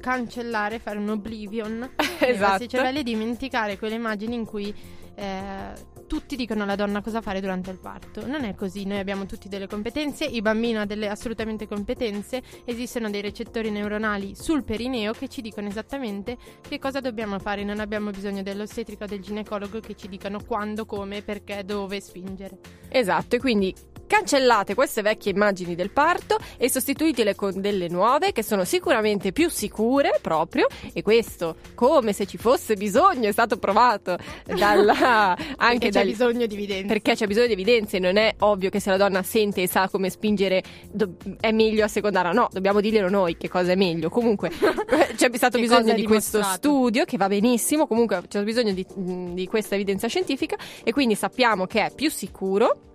cancellare, fare un oblivion [laughs] Esatto. vostri cervelli e dimenticare quelle immagini in cui eh, tutti dicono alla donna cosa fare durante il parto. Non è così, noi abbiamo tutti delle competenze, il bambino ha delle assolutamente competenze, esistono dei recettori neuronali sul perineo che ci dicono esattamente che cosa dobbiamo fare, non abbiamo bisogno dell'ostetrica o del ginecologo che ci dicano quando, come, perché, dove spingere. Esatto, e quindi cancellate queste vecchie immagini del parto e sostituitele con delle nuove che sono sicuramente più sicure proprio e questo come se ci fosse bisogno è stato provato dalla, [laughs] anche Perché c'è dal- bisogno di evidenza. perché c'è bisogno di evidenze, non è ovvio che se la donna sente e sa come spingere do- è meglio assecondarla, no, dobbiamo dirglielo noi che cosa è meglio. Comunque [laughs] c'è stato bisogno di questo studio che va benissimo, comunque c'è bisogno di, di questa evidenza scientifica e quindi sappiamo che è più sicuro,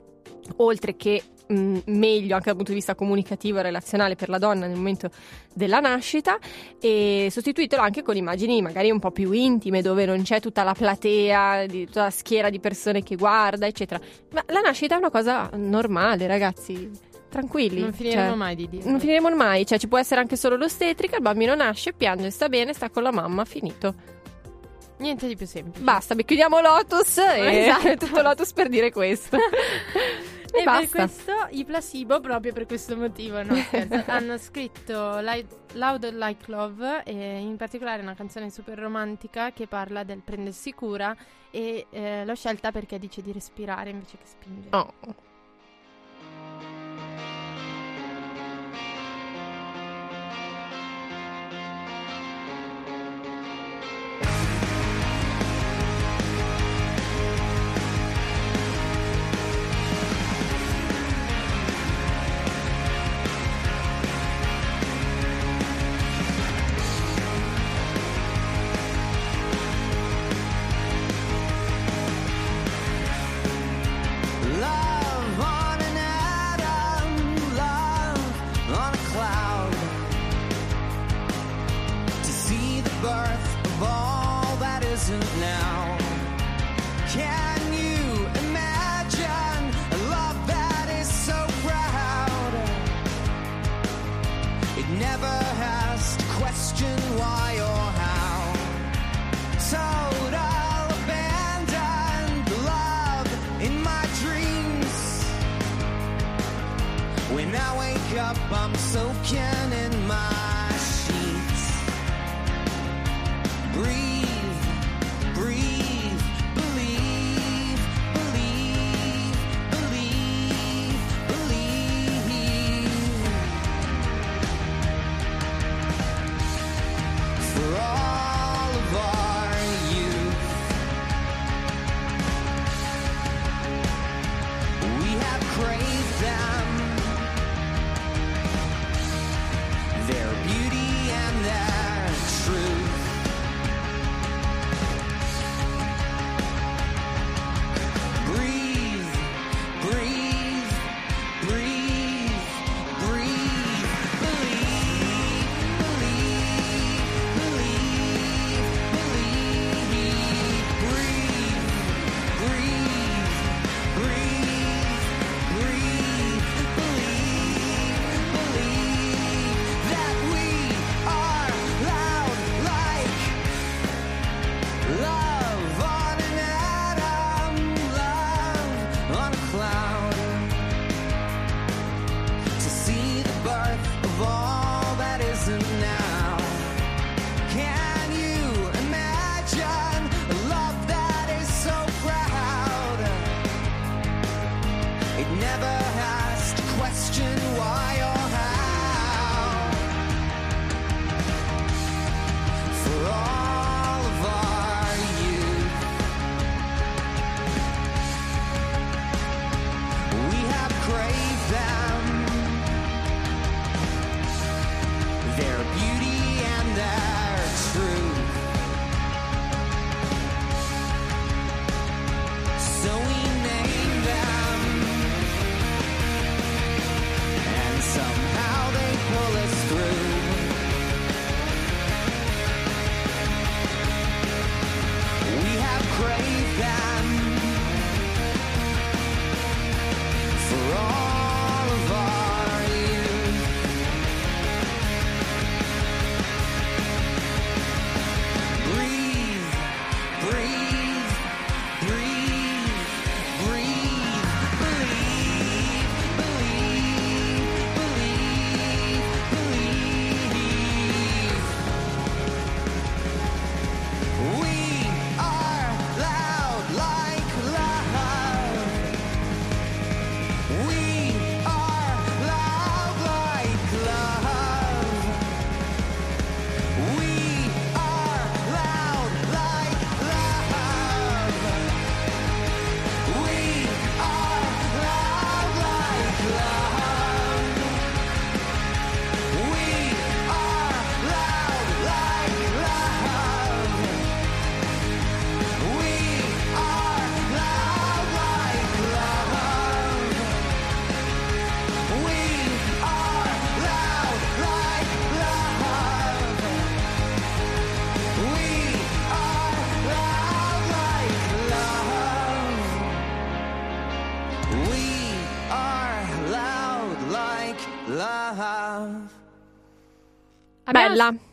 oltre che mh, meglio anche dal punto di vista comunicativo e relazionale per la donna nel momento della nascita e sostituitelo anche con immagini magari un po' più intime dove non c'è tutta la platea, di, tutta la schiera di persone che guarda, eccetera. Ma la nascita è una cosa normale, ragazzi. Tranquilli. Non finiremo cioè, mai di dire. Non finiremo mai, cioè ci può essere anche solo l'ostetrica, il bambino nasce, piange, sta bene, sta con la mamma, finito. Niente di più semplice. Basta, beh, chiudiamo Lotus e [laughs] Esatto. [laughs] tutto Lotus per dire questo. [laughs] E, e per questo i placebo, proprio per questo motivo, no, hanno scritto Li- Loud Like Love, e in particolare una canzone super romantica che parla del prendersi cura e eh, l'ho scelta perché dice di respirare invece che spingere. Oh.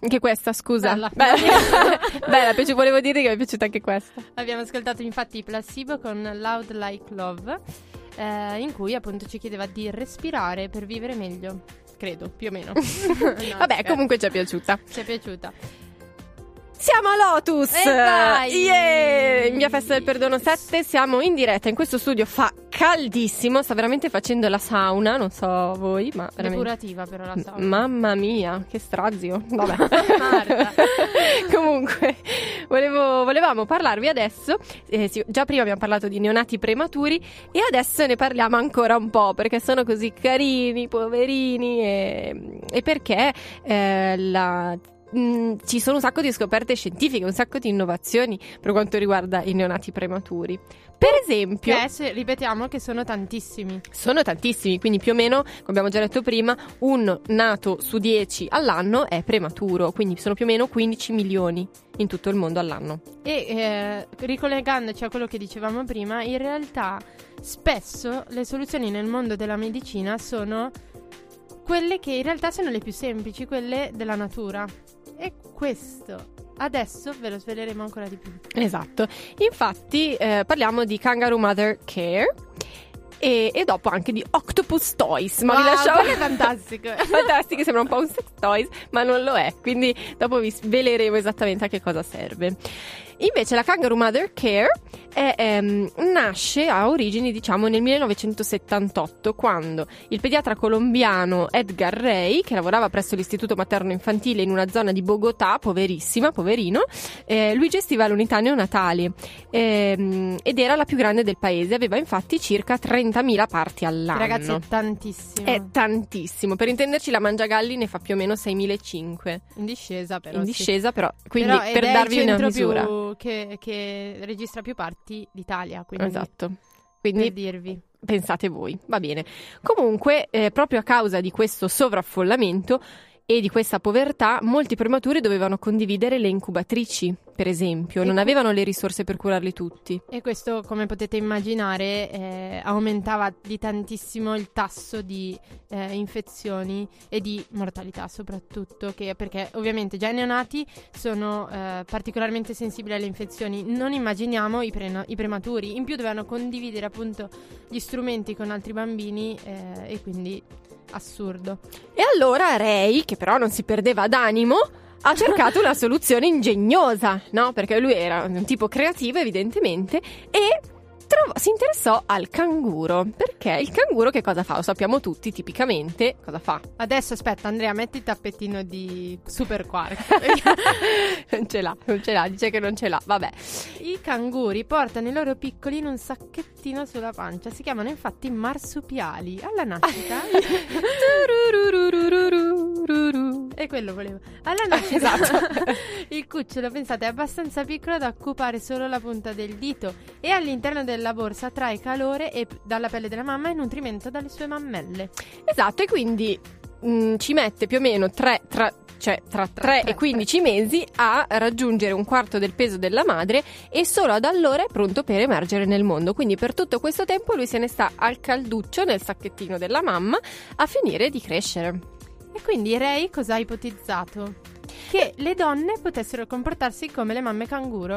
Anche questa, scusa. Bella. Bella, [laughs] piace- volevo dire che mi è piaciuta anche questa. Abbiamo ascoltato infatti Placebo con Loud Like Love, eh, in cui appunto ci chiedeva di respirare per vivere meglio. Credo, più o meno. [laughs] No, Vabbè, scherzo. comunque ci è piaciuta. Ci è piaciuta. Siamo a Lotus! E vai! Yeah! In via Festa del Perdono 7 siamo in diretta in questo studio, fa caldissimo, sta veramente facendo la sauna, non so voi, ma veramente... Depurativa però la sauna. Mamma mia, che strazio. [laughs] Vabbè. [laughs] Comunque, volevo- volevamo parlarvi adesso. eh, sì, già prima abbiamo parlato di neonati prematuri e adesso ne parliamo ancora un po' perché sono così carini, poverini e, e perché eh, la- mh, ci sono un sacco di scoperte scientifiche, un sacco di innovazioni per quanto riguarda i neonati prematuri. Per esempio, Che ripetiamo che sono tantissimi. sono tantissimi, quindi più o meno, come abbiamo già detto prima, un nato su 10 all'anno è prematuro, quindi sono più o meno 15 milioni in tutto il mondo all'anno. E eh, ricollegandoci a quello che dicevamo prima, in realtà spesso le soluzioni nel mondo della medicina sono quelle che in realtà sono le più semplici, quelle della natura. E questo adesso ve lo sveleremo ancora di più. Esatto. Infatti, eh, parliamo di Kangaroo Mother Care. e, e dopo anche di Octopus Toys. Ma vi Wow, lasciamo quello è fantastico. [laughs] fantastico, sembra un po' un sex toys, ma non lo è. Quindi dopo vi sveleremo esattamente a che cosa serve. Invece la Kangaroo Mother Care è, ehm, nasce a origini, diciamo, nel 1978, quando il pediatra colombiano Edgar Rey, che lavorava presso l'istituto materno infantile in una zona di Bogotà, poverissima, poverino, eh, lui gestiva l'unità neonatale ehm, ed era la più grande del paese, aveva infatti circa 30.000 parti all'anno. Ragazzi, è tantissimo. È tantissimo. Per intenderci, la Mangiagalli ne fa più o meno 6.500. in discesa, però. In sì. discesa, però. Quindi, Però per darvi una misura. più che, che registra più parti d'Italia. Quindi Esatto. per Quindi dirvi. pensate voi, va bene. Comunque, eh, proprio a causa di questo sovraffollamento e di questa povertà, molti prematuri dovevano condividere le incubatrici, per esempio, non avevano le risorse per curarli tutti. E questo, come potete immaginare, eh, aumentava di tantissimo il tasso di eh, infezioni e di mortalità, soprattutto, che- perché ovviamente già i neonati sono eh, particolarmente sensibili alle infezioni. Non immaginiamo i, prena- i prematuri. In più dovevano condividere appunto gli strumenti con altri bambini eh, e quindi assurdo. E allora Ray, che però non si perdeva d'animo, ha cercato una [laughs] soluzione ingegnosa, no? Perché lui era un tipo creativo, evidentemente, e trovò- si interessò al canguro. Perché il canguro che cosa fa? Lo sappiamo tutti, tipicamente, cosa fa? Adesso aspetta, Andrea, metti il tappettino di Super Quark. [laughs] non ce l'ha, non ce l'ha, dice che non ce l'ha, vabbè. I canguri portano i loro piccoli in un sacchettino sulla pancia. Si chiamano infatti marsupiali. Alla nascita. [laughs] E quello volevo. Alla [laughs] nascita. Esatto. [laughs] il cucciolo, pensate, è abbastanza piccolo da occupare solo la punta del dito. E all'interno della borsa trae calore e dalla pelle della mamma e nutrimento dalle sue mammelle. Esatto, e quindi mm, ci mette più o meno tre, tra, cioè, tra 3 tre, e 15 mesi a raggiungere un quarto del peso della madre e solo ad allora è pronto per emergere nel mondo. Quindi per tutto questo tempo lui se ne sta al calduccio nel sacchettino della mamma a finire di crescere. E quindi Ray cosa ha ipotizzato? Che le donne potessero comportarsi come le mamme canguro.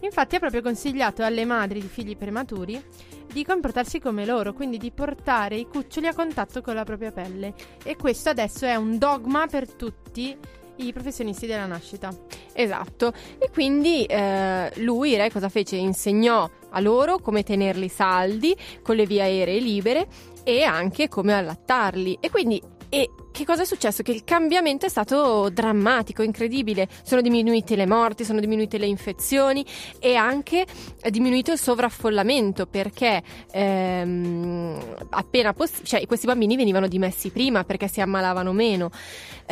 Infatti ha proprio consigliato alle madri di figli prematuri di comportarsi come loro, quindi di portare i cuccioli a contatto con la propria pelle. E questo adesso è un dogma per tutti i professionisti della nascita. Esatto, e quindi eh, lui, Re, cosa fece? Insegnò a loro come tenerli saldi, con le vie aeree libere e anche come allattarli. E quindi, e che cosa è successo? Che il cambiamento è stato drammatico, incredibile. Sono diminuite le morti, sono diminuite le infezioni e anche è diminuito il sovraffollamento perché ehm, appena poss- cioè, questi bambini venivano dimessi prima perché si ammalavano meno.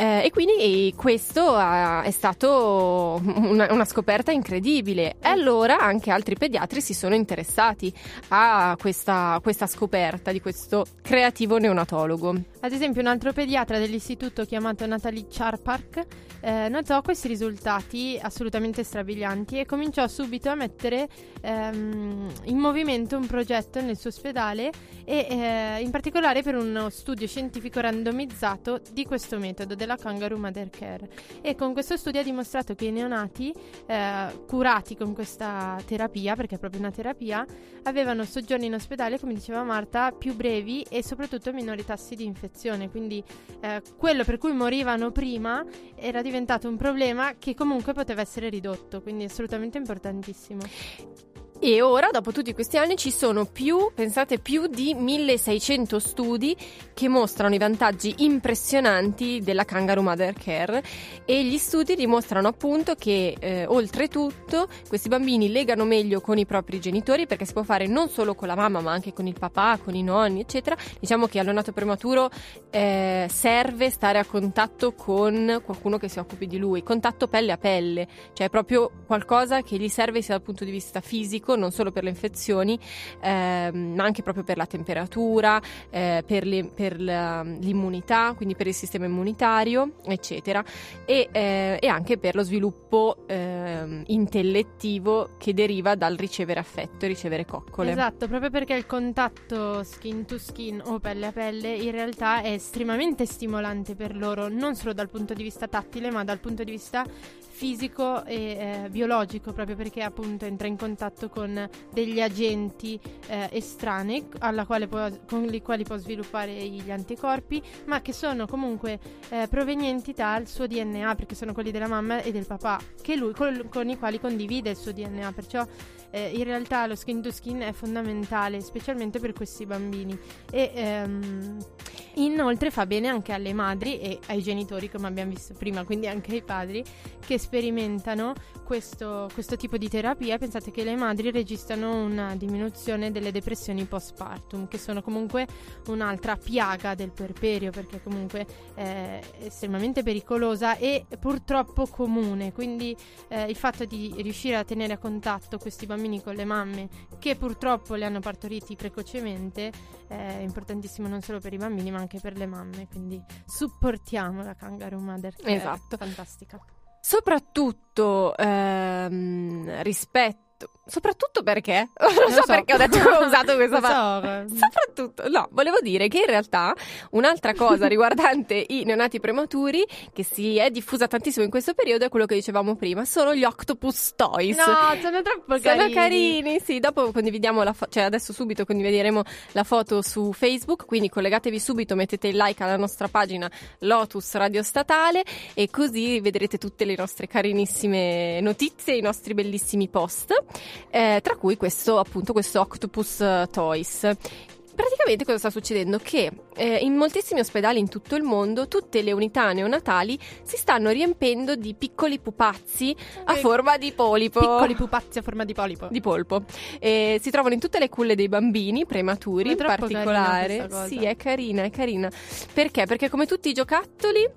Eh, e quindi questo ha- è stato una, una scoperta incredibile. E allora anche altri pediatri si sono interessati a questa, questa scoperta di questo creativo neonatologo. Ad esempio, un altro pediatra dell'istituto chiamato Natalie Charpark eh, notò questi risultati assolutamente strabilianti e cominciò subito a mettere ehm, in movimento un progetto nel suo ospedale e eh, in particolare per uno studio scientifico randomizzato di questo metodo della Kangaroo Mother Care. E con questo studio ha dimostrato che i neonati eh, curati con questa terapia, perché è proprio una terapia, avevano soggiorni in ospedale, come diceva Marta, più brevi e soprattutto minori tassi di infezione. Quindi eh, quello per cui morivano prima era diventato un problema che comunque poteva essere ridotto, quindi assolutamente importantissimo. E ora, dopo tutti questi anni, ci sono più, pensate, più di 1600 studi che mostrano i vantaggi impressionanti della Kangaroo Mother Care. E gli studi dimostrano appunto che eh, oltretutto questi bambini legano meglio con i propri genitori perché si può fare non solo con la mamma ma anche con il papà, con i nonni, eccetera. Diciamo che al neonato prematuro eh, serve stare a contatto con qualcuno che si occupi di lui, contatto pelle a pelle, cioè proprio qualcosa che gli serve sia dal punto di vista fisico, non solo per le infezioni, ehm, ma anche proprio per la temperatura, eh, per, le- per la- l'immunità, quindi per il sistema immunitario, eccetera, e, eh, e anche per lo sviluppo ehm, intellettivo che deriva dal ricevere affetto e ricevere coccole. Esatto, proprio perché il contatto skin to skin o pelle a pelle in realtà è estremamente stimolante per loro, non solo dal punto di vista tattile, ma dal punto di vista fisico e eh, biologico, proprio perché appunto entra in contatto con degli agenti eh, estranei può- con i quali può sviluppare gli anticorpi, ma che sono comunque eh, provenienti dal suo DNA, perché sono quelli della mamma e del papà, che lui, col- con i quali condivide il suo DNA. Perciò eh, in realtà lo skin to skin è fondamentale, specialmente per questi bambini. E ehm, inoltre fa bene anche alle madri e ai genitori, come abbiamo visto prima, quindi anche ai padri che sperimentano questo, questo tipo di terapia. Pensate che le madri registrano una diminuzione delle depressioni postpartum, che sono comunque un'altra piaga del puerperio, perché comunque è estremamente pericolosa e purtroppo comune. Quindi eh, il fatto di riuscire a tenere a contatto questi bambini con le mamme che purtroppo li hanno partoriti precocemente è importantissimo non solo per i bambini ma anche per le mamme. Quindi supportiamo la Kangaroo Mother. Che Esatto. È fantastica. Soprattutto ehm, rispetto. Soprattutto perché? [laughs] Non lo so, so. perché ho detto che ho usato questa parola. [laughs] so. Soprattutto, no, volevo dire che in realtà un'altra cosa [laughs] riguardante i neonati prematuri che si è diffusa tantissimo in questo periodo è quello che dicevamo prima, sono gli octopus toys. No, sono troppo Sono carini. carini, sì. Dopo condividiamo la foto, cioè adesso subito condivideremo la foto su Facebook. Quindi collegatevi subito, mettete il like alla nostra pagina Lotus Radio Statale e così vedrete tutte le nostre carinissime notizie, i nostri bellissimi post. Eh, tra cui questo, appunto, questo Octopus eh, Toys. Praticamente cosa sta succedendo? Che eh, in moltissimi ospedali in tutto il mondo tutte le unità neonatali si stanno riempendo di piccoli pupazzi a forma di polipo. Piccoli pupazzi a forma di polipo. Di polpo. Eh, si trovano in tutte le culle dei bambini prematuri, in particolare. Sì, è carina, è carina. Perché? Perché come tutti i giocattoli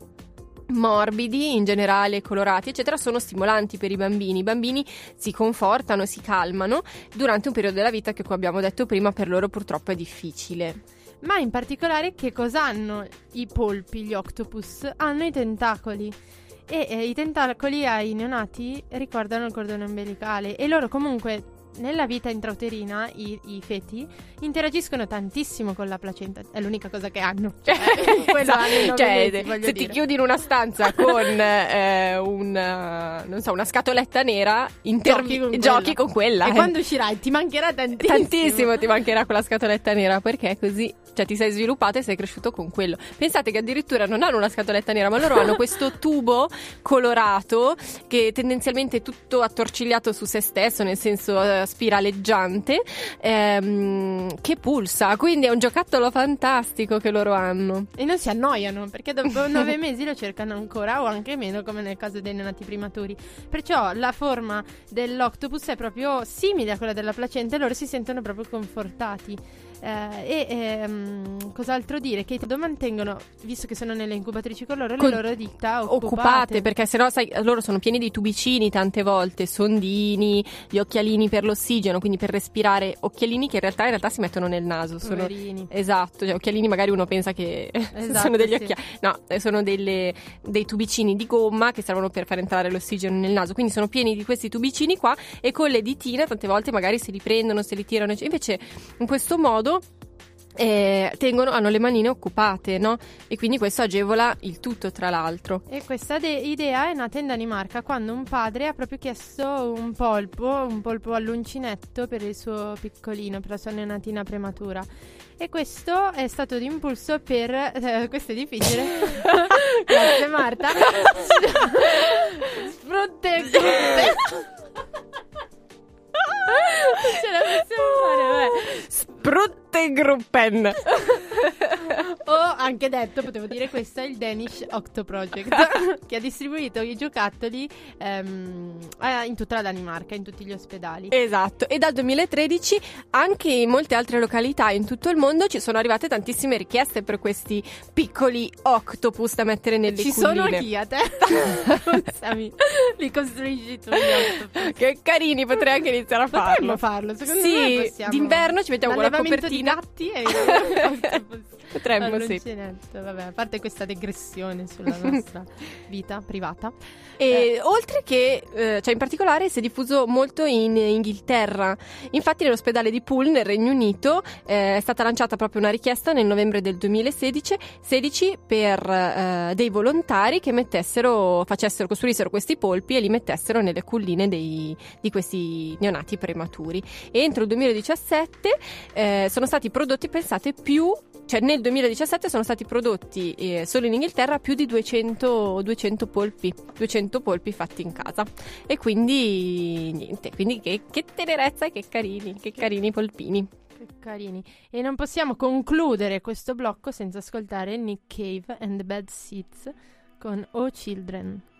morbidi, in generale colorati, eccetera, sono stimolanti per i bambini. I bambini si confortano, si calmano durante un periodo della vita che, come abbiamo detto prima, per loro purtroppo è difficile. Ma in particolare che cosa hanno i polpi, gli octopus? Hanno i tentacoli. E eh, i tentacoli ai neonati ricordano il cordone ombelicale e loro comunque nella vita intrauterina i, i feti interagiscono tantissimo con la placenta, è l'unica cosa che hanno. [laughs] Cioè, i nove Cioè, voglio se ti chiudi in una stanza con [laughs] eh, un, eh, non so, una scatoletta nera, intervi- Giochi con giochi quella. con quella. E eh. quando uscirai ti mancherà tantissimo. Tantissimo ti mancherà quella scatoletta nera perché così, cioè ti sei sviluppato e sei cresciuto con quello. Pensate che addirittura non hanno una scatoletta nera, ma loro hanno questo tubo colorato che tendenzialmente è tutto attorcigliato su se stesso, nel senso eh, spiraleggiante, ehm, che pulsa. Quindi è un giocattolo fantastico che loro hanno. E non si annoiano perché dopo [laughs] nove mesi lo cercano ancora o anche meno come nel caso dei neonati primaturi. Perciò la forma dell'octopus è proprio simile a quella della placenta e loro si sentono proprio confortati. Eh, e ehm, cos'altro dire? Che mantengono, visto che sono nelle incubatrici con loro, le loro dita occupate. Occupate perché sennò sai loro sono pieni di tubicini tante volte, sondini, gli occhialini per l'ossigeno, quindi per respirare, occhialini che in realtà, in realtà si mettono nel naso, sono Poverini. Esatto, cioè occhialini magari uno pensa che [laughs] Esatto, sono degli sì. occhiali. No, eh, sono delle- dei tubicini di gomma che servono per far entrare l'ossigeno nel naso. Quindi sono pieni di questi tubicini qua e con le ditine tante volte magari se li prendono, se li tirano. Invece in questo modo eh, tengono, hanno le manine occupate, no? E quindi questo agevola il tutto, tra l'altro. E questa de- idea è nata in Danimarca quando un padre ha proprio chiesto un polpo, un polpo all'uncinetto per il suo piccolino, per la sua neonatina prematura. E questo è stato d'impulso per... eh, questo è difficile. [laughs] Grazie Marta. Sfrutte [laughs] Ce la possiamo fare, vabbè. Spruttegruppen. [laughs] O anche detto, potevo dire questo è il Danish Octo Project [laughs] che ha distribuito i giocattoli ehm, eh, in tutta la Danimarca, in tutti gli ospedali. Esatto, e dal 2013 anche in molte altre località in tutto il mondo ci sono arrivate tantissime richieste per questi piccoli octopus da mettere nelle Ci culline. sono anch'io a te. [laughs] Li costruisci tu gli octopus. Che carini, potrei anche iniziare a Potremmo farlo. farlo, secondo sì, me possiamo. d'inverno ci mettiamo con la copertina. di gatti e. [laughs] Potremmo, sì. Vabbè, a parte questa digressione sulla [laughs] nostra vita privata. E oltre che, eh, cioè in particolare si è diffuso molto in Inghilterra. Infatti nell'ospedale di Poole, nel Regno Unito, eh, è stata lanciata proprio una richiesta nel novembre del 2016 16 per eh, dei volontari che mettessero, facessero, costruissero questi polpi e li mettessero nelle culline dei- di questi neonati prematuri. E entro il 2017 eh, sono stati prodotti, pensate, più cioè nel 2017 sono stati prodotti eh, solo in Inghilterra più di 200, 200 polpi, 200 polpi fatti in casa. E quindi niente, quindi che, che tenerezza e che carini, che carini polpini. Che carini. E non possiamo concludere questo blocco senza ascoltare Nick Cave and the Bad Seeds con Oh Children.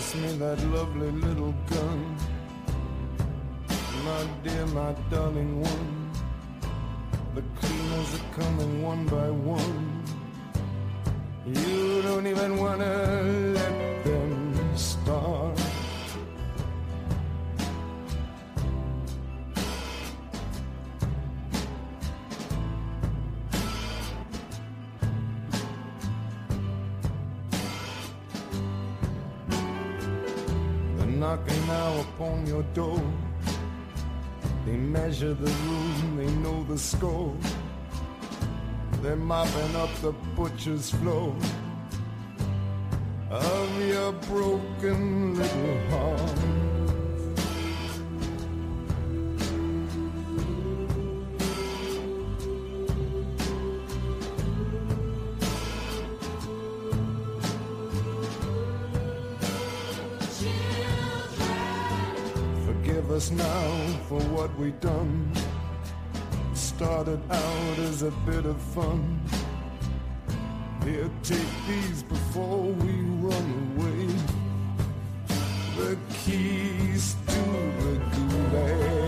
Pass me that lovely little gun. My dear, my darling one. The cleaners are coming one by one. You don't even wanna let them start. Knocking now upon your door. They measure the room, they know the score. They're mopping up the butcher's floor of your broken little heart. For what we done. Started out as a bit of fun. Here, take these before we run away. The keys to the gulag.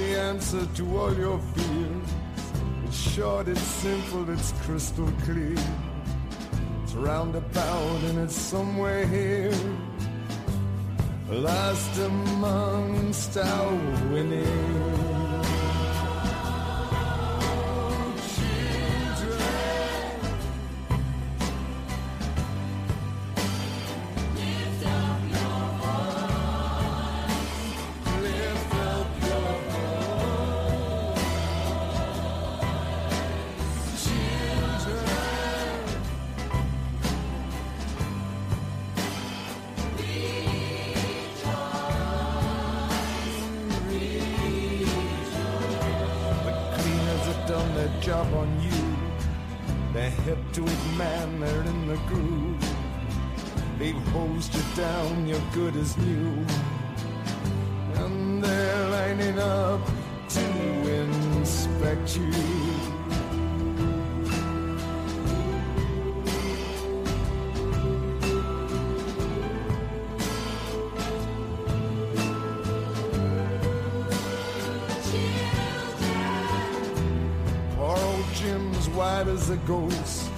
The answer to all your fears. It's short, it's simple, it's crystal clear. It's roundabout and it's somewhere here. Lost amongst our winning. A ghost,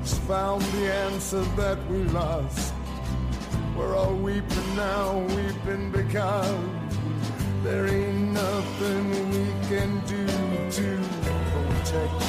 has found the answer that we lost. We're all weeping now, weeping because there ain't nothing we can do to protect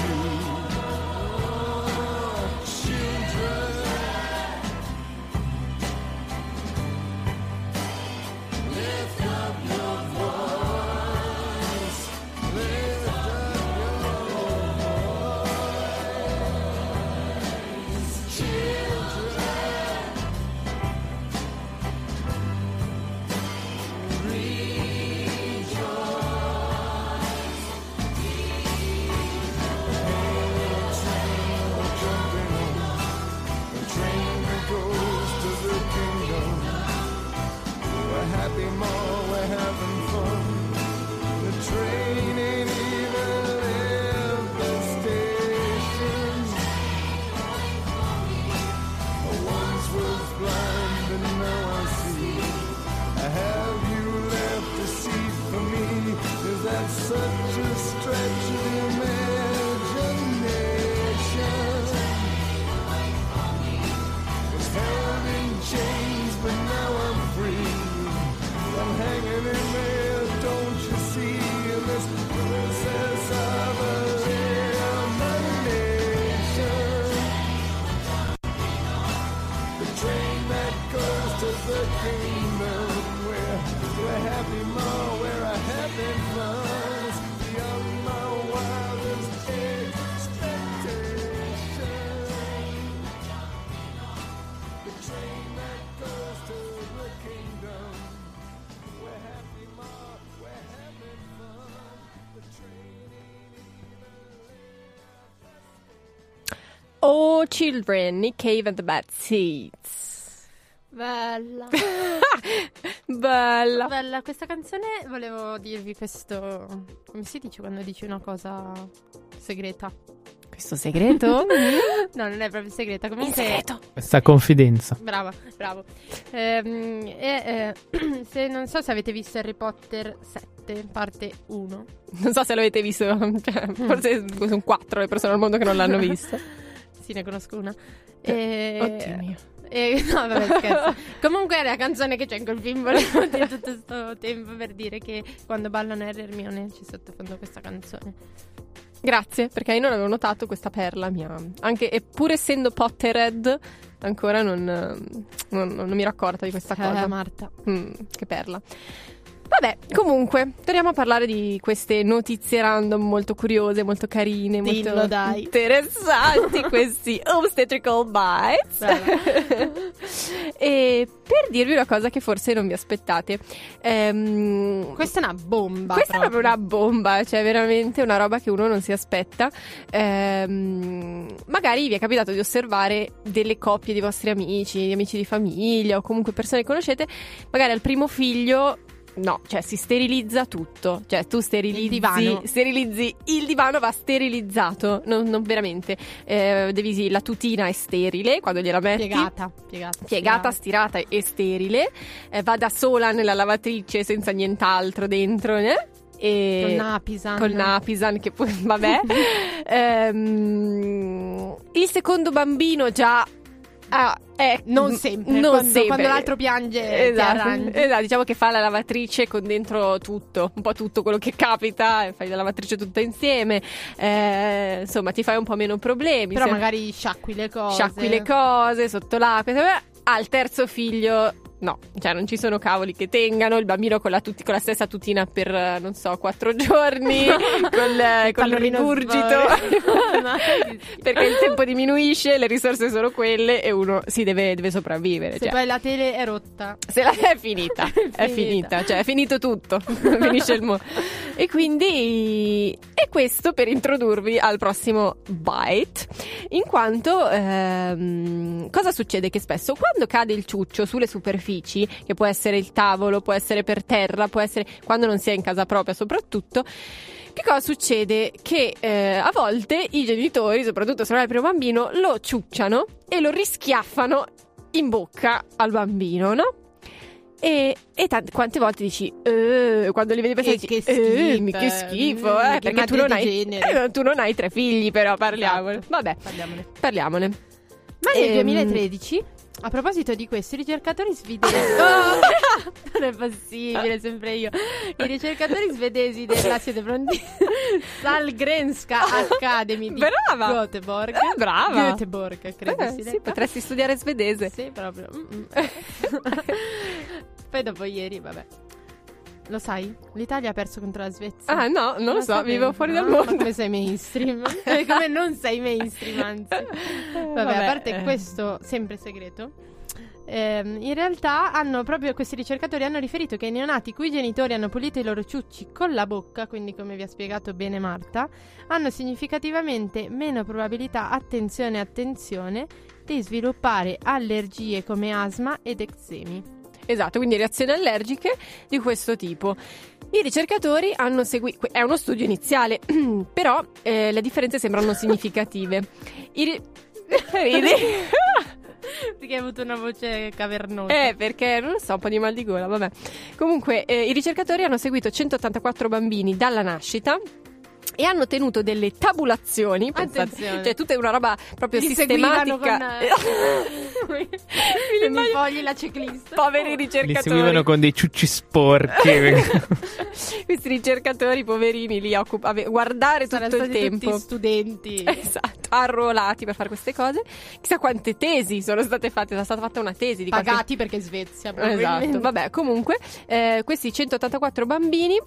Oh Children, Nick Cave and the Bad Seeds. Bella. [laughs] Bella. Bella, questa canzone volevo dirvi questo. Come si dice quando dici una cosa segreta? Questo segreto? [laughs] No, non è proprio segreta. Comunque. segreto. Questa confidenza. Brava, bravo. Ehm, e, eh, [clears throat] se non so se avete visto Harry Potter 7, parte 1. Non so se l'avete visto, [laughs] cioè, forse sono quattro le persone al mondo che non l'hanno visto. Sì, ne conosco una. E... Oddio mio. E, [laughs] no, vabbè, scherzo. [laughs] Comunque è la canzone che c'è in quel film. Volevo [laughs] dire tutto questo tempo per dire che quando ballano Harry e Hermione ci sottofondo questa canzone. Grazie, perché io non avevo notato questa perla mia. Anche, e pur essendo Potterhead, ancora non, non, non mi ero accorta di questa cosa. Eh, Marta. Mm, che perla. Vabbè, comunque, torniamo a parlare di queste notizie random molto curiose, molto carine, Dillo, molto dai. interessanti, [laughs] questi obstetrical bites. [laughs] E per dirvi una cosa che forse non vi aspettate. ehm, Questa è una bomba. questa è proprio. proprio una bomba, cioè veramente una roba che uno non si aspetta. Ehm, magari vi è capitato di osservare delle coppie di vostri amici, di amici di famiglia o comunque persone che conoscete, magari al primo figlio No, cioè si sterilizza tutto. Cioè tu sterilizzi Il divano. sterilizzi il divano va sterilizzato, non, non veramente. Eh, devi, la tutina è sterile quando gliela metti. Piegata. Piegata. Piegata, stirata e sterile. Eh, va da sola nella lavatrice senza nient'altro dentro. eh? E Con Napisan. Col Napisan che poi vabbè. [laughs] Ehm, il secondo bambino già ah, è Non sempre. non quando, sempre. quando l'altro piange, Esatto, esatto, diciamo che fa la lavatrice con dentro tutto, un po' tutto quello che capita, e fai la lavatrice tutta insieme, eh, insomma ti fai un po' meno problemi. Però se- magari sciacqui le cose. sciacqui le cose sotto l'acqua. Al terzo figlio, no, cioè non ci sono cavoli che tengano. Il bambino con la, tutti- con la stessa tutina per, eh, non so, quattro giorni, [laughs] col, eh, con il pallorino rigurgito. [laughs] Perché il tempo diminuisce, le risorse sono quelle e uno si deve, deve sopravvivere. Se cioè. poi la tele è rotta. Se la è finita, [laughs] è Finita. finita, cioè è finito tutto, finisce il mondo. E quindi è questo per introdurvi al prossimo bite, in quanto ehm, cosa succede che spesso quando cade il ciuccio sulle superfici, che può essere il tavolo, può essere per terra, può essere quando non si è in casa propria soprattutto, che cosa succede? Che eh, a volte i genitori, soprattutto se non è il primo bambino, lo ciucciano e lo rischiaffano in bocca al bambino, no? E, e tante, quante volte dici, "Eh", quando li vedi passare Che- dici, che "Eh, che schifo, mm, eh", che perché tu non, hai, eh, tu non hai tre figli, però parliamone. Esatto. Vabbè, Parliamone. parliamone. Ma nel Ehm, 2013, a proposito di questo, i ricercatori svedesi. Oh! [laughs] non è possibile, sempre io. I ricercatori svedesi dell'Asia de Frontier [laughs] Salgrenska Academy di Brava! Göteborg. Eh, brava! Göteborg, credo Eh, si sì, potresti studiare svedese. Sì, proprio. Mm-mm. [laughs] Poi dopo ieri, vabbè. Lo sai? L'Italia ha perso contro la Svezia. Ah, no, non lo so, sapevi? vivo fuori No, dal mondo. come sei mainstream? [laughs] come non sei mainstream, anzi. Vabbè, a parte eh. questo sempre segreto. ehm, in realtà hanno proprio questi ricercatori hanno riferito che i neonati cui genitori hanno pulito i loro ciucci con la bocca, quindi come vi ha spiegato bene Marta, hanno significativamente meno probabilità, attenzione attenzione, di sviluppare allergie come asma ed eczemi. Esatto, quindi reazioni allergiche di questo tipo. I ricercatori hanno seguito, è uno studio iniziale, [clears throat] però eh, le differenze sembrano significative. I ri- [laughs] Ridi? [laughs] Perché hai avuto una voce cavernosa. Eh, perché non lo so, un po' di mal di gola, vabbè. Comunque, eh, i ricercatori hanno seguito 184 bambini dalla nascita. E hanno tenuto delle tabulazioni, pensate, Attenzione. cioè tutta una roba proprio Li sistematica. con [laughs] Mi con i fogli la checklist. Poveri Li ricercatori. seguivano con dei ciucci sporchi. [laughs] Questi ricercatori poverini lì a occup- a ve- guardare tutto Saranno il stati tempo. tutti studenti. [laughs] Esatto, arruolati per fare queste cose. Chissà quante tesi sono state fatte. È stata fatta una tesi di qualche- Pagati perché Svezia. Esatto, vabbè, comunque, eh, questi 184 bambini.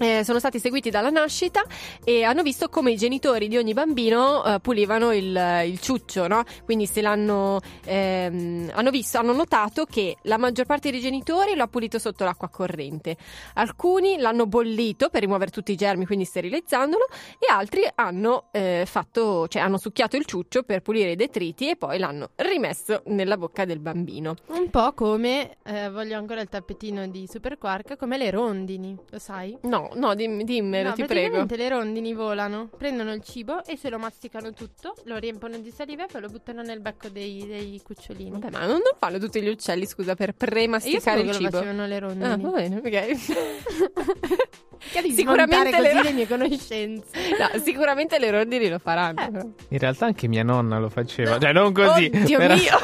Eh, sono stati seguiti dalla nascita e hanno visto come i genitori di ogni bambino eh, pulivano il, il ciuccio, no? Quindi se l'hanno ehm, hanno visto, hanno notato che la maggior parte dei genitori lo ha pulito sotto l'acqua corrente. Alcuni l'hanno bollito per rimuovere tutti i germi, quindi sterilizzandolo, e altri hanno eh, fatto, cioè hanno succhiato il ciuccio per pulire i detriti e poi l'hanno rimesso nella bocca del bambino. Un po' come, eh, voglio ancora il tappetino di Super Quark, come le rondini, lo sai? No, no, dim- dimmelo, no, ti prego. le rondini volano, prendono il cibo e se lo masticano tutto, lo riempono di saliva e poi lo buttano nel becco dei, dei cucciolini. Vabbè, ma non lo fanno tutti gli uccelli, scusa, per io premasticare il che lo cibo. facevano le rondini. Ah, va bene, ok. [laughs] Che di Sicuramente le così [laughs] le mie conoscenze. No, sicuramente le rondini lo faranno. Eh. In realtà anche mia nonna lo faceva. Cioè, non così. Oddio però- mio!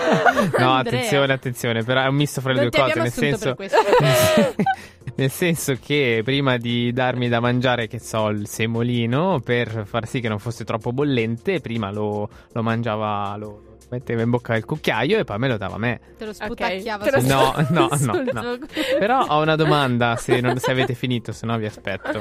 [laughs] No, attenzione, attenzione. Però è un misto fra le Non due ti cose. Nel senso, [laughs] nel senso che prima di darmi da mangiare, che so, il semolino, per far sì che non fosse troppo bollente, prima lo, lo mangiava, lo lo metteva in bocca il cucchiaio e poi me lo dava a me. Te lo sputacchiava te lo sul- No, [laughs] no, no, no. Però ho una domanda se, non- se avete finito, se no vi aspetto.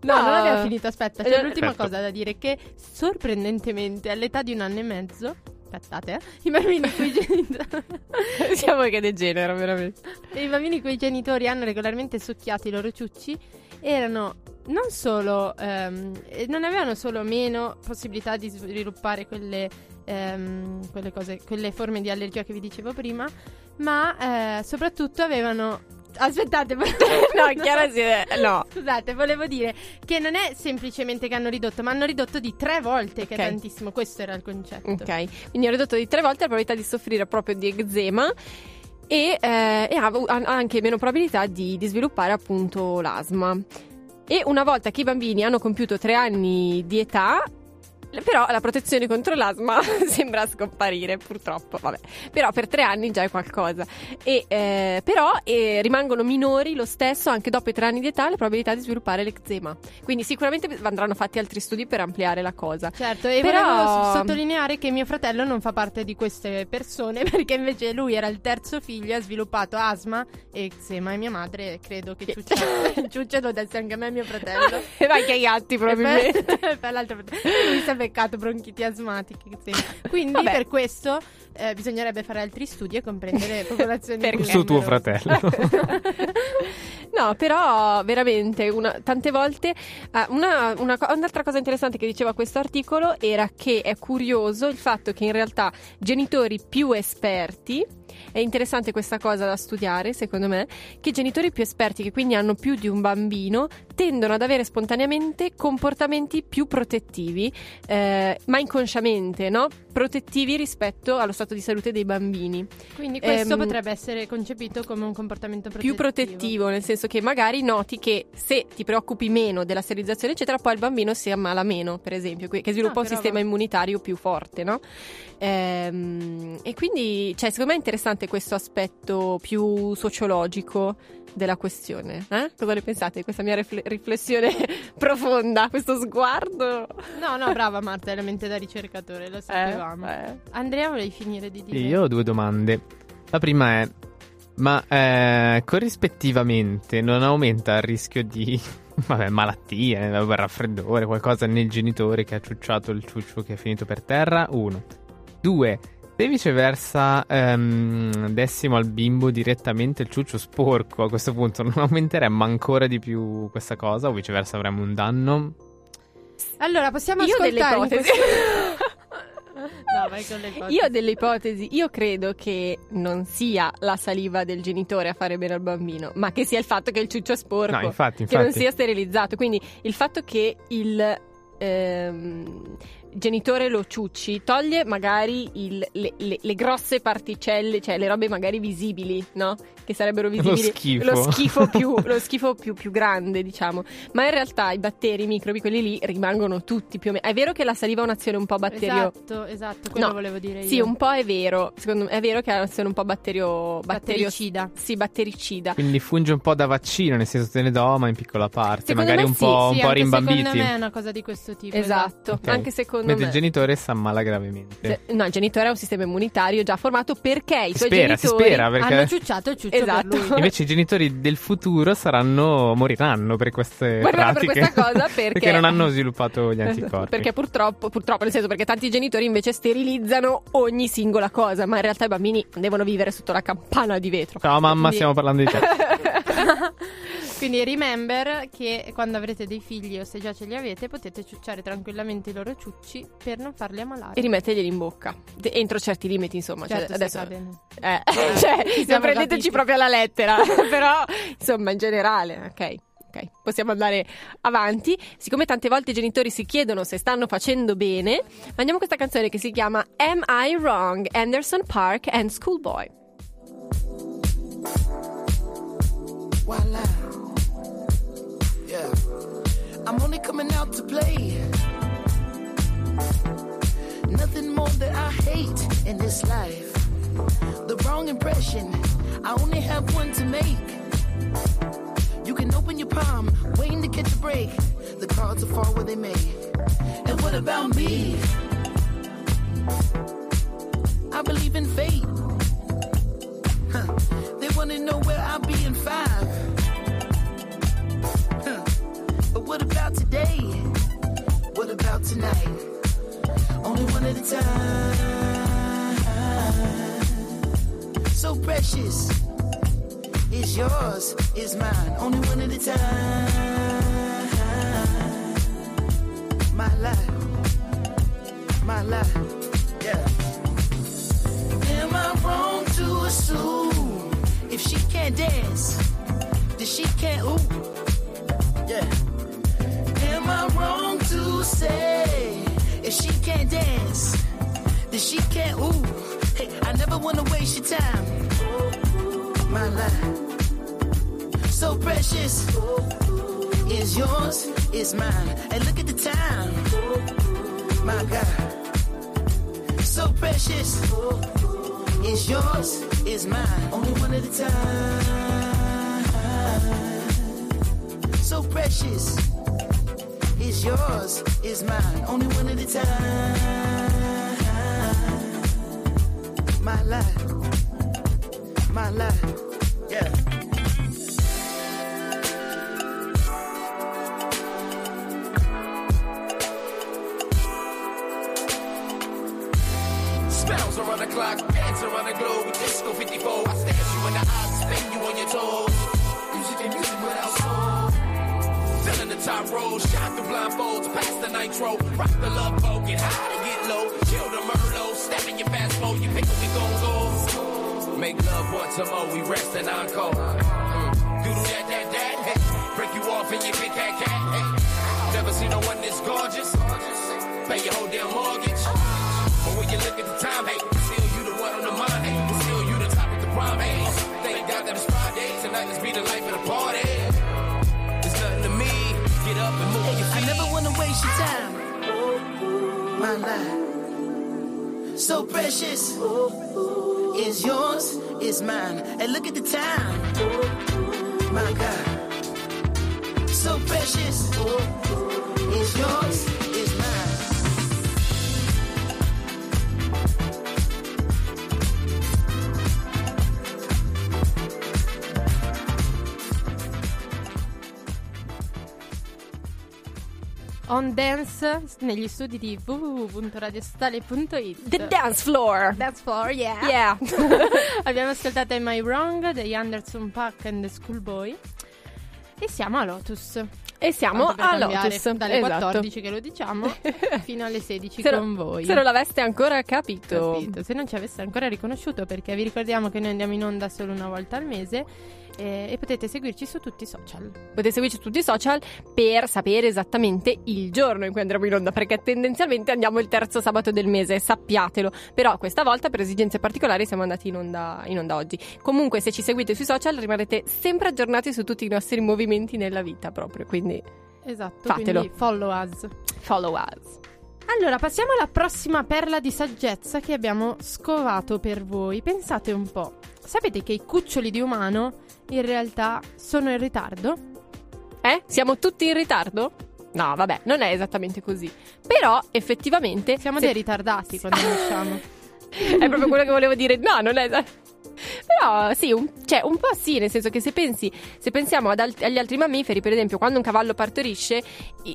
No, No. non abbiamo finito. Aspetta, c'è Eh, l'ultima perfetto. cosa da dire: che sorprendentemente all'età di un anno e mezzo. Aspettate, eh, i bambini cui genitori. [laughs] Siamo che degenero, veramente. I bambini cui i genitori hanno regolarmente succhiato i loro ciucci erano non solo ehm, eh, non avevano solo meno possibilità di sviluppare quelle, ehm, quelle cose, quelle forme di allergia che vi dicevo prima, ma eh, soprattutto avevano Aspettate, [laughs] No, Chiara si... No. Scusate, volevo dire che non è semplicemente che hanno ridotto, ma hanno ridotto di tre volte, che Ok. è tantissimo. Questo era il concetto. Ok, quindi ho ridotto di tre volte la probabilità di soffrire proprio di eczema e, eh, e ha, ha anche meno probabilità di, di sviluppare appunto l'asma. E una volta che i bambini hanno compiuto tre anni di età, però la protezione contro l'asma [laughs] sembra scomparire, purtroppo. Vabbè. Però per tre anni già è qualcosa. E, eh, però eh, rimangono minori lo stesso anche dopo i tre anni di età le probabilità di sviluppare l'eczema. Quindi sicuramente andranno fatti altri studi per ampliare la cosa. Certo, e Però- volevo sottolineare che mio fratello non fa parte di queste persone [laughs] perché invece lui era il terzo figlio ha sviluppato asma e eczema e mia madre credo che ciuccia, [laughs] ciuccia lo desse anche a me e mio fratello. E vai che ai gatti, probabilmente. E poi- per l'altro lui è beccato bronchiti asmatiche. [laughs] Quindi Vabbè. per questo eh, bisognerebbe fare altri studi e comprendere [laughs] popolazioni Perché? Su tuo fratello. [laughs] No, però veramente una- tante volte eh, una- una un'altra cosa interessante che diceva questo articolo era che è curioso il fatto che in realtà genitori più esperti è interessante questa cosa da studiare, secondo me, che genitori più esperti, che quindi hanno più di un bambino, tendono ad avere spontaneamente comportamenti più protettivi, eh, ma inconsciamente, no? Protettivi rispetto allo stato di salute dei bambini. Quindi questo Ehm, potrebbe essere concepito come un comportamento protettivo. Più protettivo, nel senso che magari noti che se ti preoccupi meno della sterilizzazione, eccetera, poi il bambino si ammala meno, per esempio, che sviluppa Ah, un sistema roba. immunitario più forte, no? Ehm, e quindi, cioè, secondo me è interessante questo aspetto più sociologico della questione. eh? Cosa ne pensate di questa mia rifle- riflessione [laughs] profonda, questo sguardo? No, no, brava Marta, è la mente da ricercatore, lo sapevamo. eh. Andrea, volevi finire di dire? Io ho due domande. La prima è: ma eh, corrispettivamente non aumenta il rischio di [laughs] vabbè, malattie, raffreddore, qualcosa nel genitore che ha ciucciato il ciuccio che è finito per terra? Uno. Due. Se viceversa ehm, dessimo al bimbo direttamente il ciuccio sporco, a questo punto non aumenteremmo ancora di più questa cosa o viceversa avremmo un danno? Allora, possiamo Io ho delle ascoltare in ipotesi. questo- [laughs] No, vai con le ipotesi. Io ho delle ipotesi. Io credo che non sia la saliva del genitore a fare bene al bambino, ma che sia il fatto che il ciuccio è sporco. No, infatti, Che non infatti. sia sterilizzato. Quindi il fatto che il ehm, genitore lo ciucci toglie magari il- le, le- le grosse particelle, cioè le robe magari visibili, no? Che sarebbero Lo visibili. schifo. Lo schifo più, [laughs] lo schifo più, più grande, diciamo. Ma in realtà i batteri, i microbi, quelli lì rimangono tutti più o meno. È vero che la saliva ha un'azione un po' batterio. Esatto, esatto, quello No, volevo dire io. Sì, un po' è vero. Secondo me è vero che ha un'azione un po' batterio, batterio Battericida. Sì, battericida. Quindi funge un po' da vaccino, nel senso te ne do, ma in piccola parte, Secondo magari un sì, po', un Sì, po' anche rimbambiti. Secondo me è una cosa di questo tipo. Esatto, Ok. anche secondo Mentre me. il genitore si ammala gravemente. Se- No, il genitore ha un sistema immunitario già formato perché i Si suoi spera, genitori spera, perché Hanno ciucciato il ciuccio Esatto. per invece i genitori del futuro saranno moriranno per queste Moriranno per pratiche. questa cosa [laughs] perché- non hanno sviluppato gli anticorpi. Perché purtroppo, purtroppo, nel senso perché tanti genitori invece sterilizzano ogni singola cosa, ma in realtà i bambini devono vivere sotto la campana di vetro. Ciao mamma, Quindi- stiamo parlando di te. [laughs] Quindi remember che quando avrete dei figli o se già ce li avete potete ciucciare tranquillamente i loro ciucci per non farli ammalare. E rimetterglieli in bocca. De- entro certi limiti, insomma. cioè, Certo, se adesso, cadono. Eh, [laughs] cioè, Ci non prendeteci capiti. proprio alla lettera, [laughs] però insomma in generale, ok. Ok, possiamo andare avanti. Siccome tante volte i genitori si chiedono se stanno facendo bene, mandiamo questa canzone che si chiama Am I Wrong? Anderson Park and Schoolboy. Voila. I'm only coming out to play. Nothing more that I hate in this life. The wrong impression. I only have one to make. You can open your palm, waiting to catch a break. The cards will fall where they may. And what about me? I believe in fate. Huh. They wanna know where I'll be in five. But what about today? What about tonight? Only one at a time. So precious. It's yours, it's mine. Only one at a time. My life. My life. Yeah. Am I wrong to assume if she can't dance, then she can't ooh? Yeah. Am I wrong to say if she can't dance, then she can't ooh? Hey, I never wanna waste your time. My life, so precious, is yours, is mine. And look at the time, my God, so precious is yours, is mine. Only one at a time. So precious is yours, is mine. Only one at a time. My life, my life, yeah. Spells around the clock, dance around the globe. Disco 54, I stare you in the eyes, spin you on your toes. Top rolls, shot the blindfolds, pass the nitro. Rock the love boat, get high to get low. Kill the Merlot, step in your fast mode, you pick up the go-go. Make love once more, we rest and encore. Mm. Uh, do that, that, that, hey. Break you off in your big cat cat, hey. Never seen no one this gorgeous. Pay your whole damn mortgage. But when you look at the time, hey, still you the one on the mind, hey. Still you the topic of the prime, hey. Thank God that it's Friday, tonight let's be the life of the party up and move your I never wanna waste your time. My life, so precious. Is yours, is mine. And look at the time. My God, so precious. Is yours, On Dance negli studi di www.radiostale.it The dance floor. Dance floor, yeah. Yeah. [laughs] Abbiamo ascoltato Am I Wrong degli Anderson Pack and the Schoolboy. E siamo a Lotus. e siamo a Lotus. Dalle Esatto. 14 che lo diciamo [laughs] fino alle 16 Se, con no- voi. se non l'aveste ancora capito. Capito. Se non ci avesse ancora riconosciuto, perché vi ricordiamo che noi andiamo in onda solo una volta al mese eh, e potete seguirci su tutti i social. Potete seguirci su tutti i social per sapere esattamente il giorno in cui andremo in onda, perché tendenzialmente andiamo il terzo sabato del mese, sappiatelo. Però questa volta per esigenze particolari siamo andati in onda, in onda oggi. Comunque se ci seguite sui social rimarrete sempre aggiornati su tutti i nostri movimenti nella vita proprio, quindi Esatto, Fatelo. quindi follow us. follow us. Allora, passiamo alla prossima perla di saggezza che abbiamo scovato per voi. Pensate un po'. Sapete che i cuccioli di umano in realtà sono in ritardo? Eh? Siamo tutti in ritardo? No, vabbè, non è esattamente così. Però effettivamente Siamo se- dei ritardati quando [laughs] nasciamo. È proprio quello che volevo dire. No, non è. Però sì, un, cioè, un po' sì, nel senso che se pensi, se pensiamo alt- agli altri mammiferi, per esempio, quando un cavallo partorisce,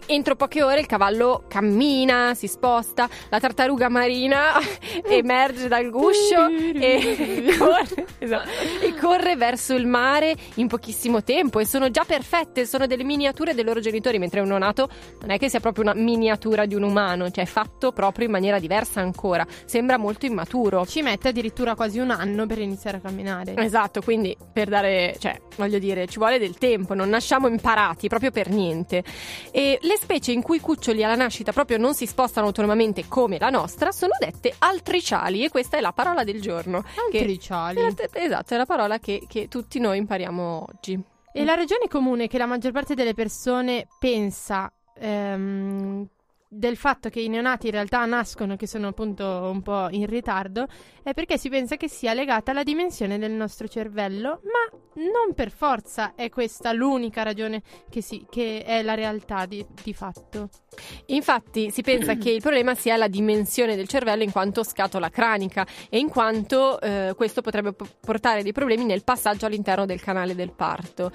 entro poche ore il cavallo cammina, si sposta, la tartaruga marina [laughs] emerge dal guscio e [laughs] corre, esatto, e corre verso il mare in pochissimo tempo e sono già perfette, sono delle miniature dei loro genitori, mentre un neonato non è che sia proprio una miniatura di un umano, cioè è fatto proprio in maniera diversa ancora, sembra molto immaturo. Ci mette addirittura quasi un anno per iniziare a camminare. Esatto, quindi per dare, cioè, voglio dire, ci vuole del tempo, non nasciamo imparati proprio per niente. E le specie in cui i cuccioli alla nascita proprio non si spostano autonomamente come la nostra sono dette altriciali e questa è la parola del giorno. che- Altriciali. Esatto, è la parola che, che tutti noi impariamo oggi. E la ragione comune che la maggior parte delle persone pensa ehm, del fatto che i neonati in realtà nascono, che sono appunto un po' in ritardo, è perché si pensa che sia legata alla dimensione del nostro cervello, ma non per forza è questa l'unica ragione che, si- che è la realtà di, di fatto. Infatti si pensa [clears throat] che il problema sia la dimensione del cervello in quanto scatola cranica e in quanto eh, questo potrebbe portare dei problemi nel passaggio all'interno del canale del parto.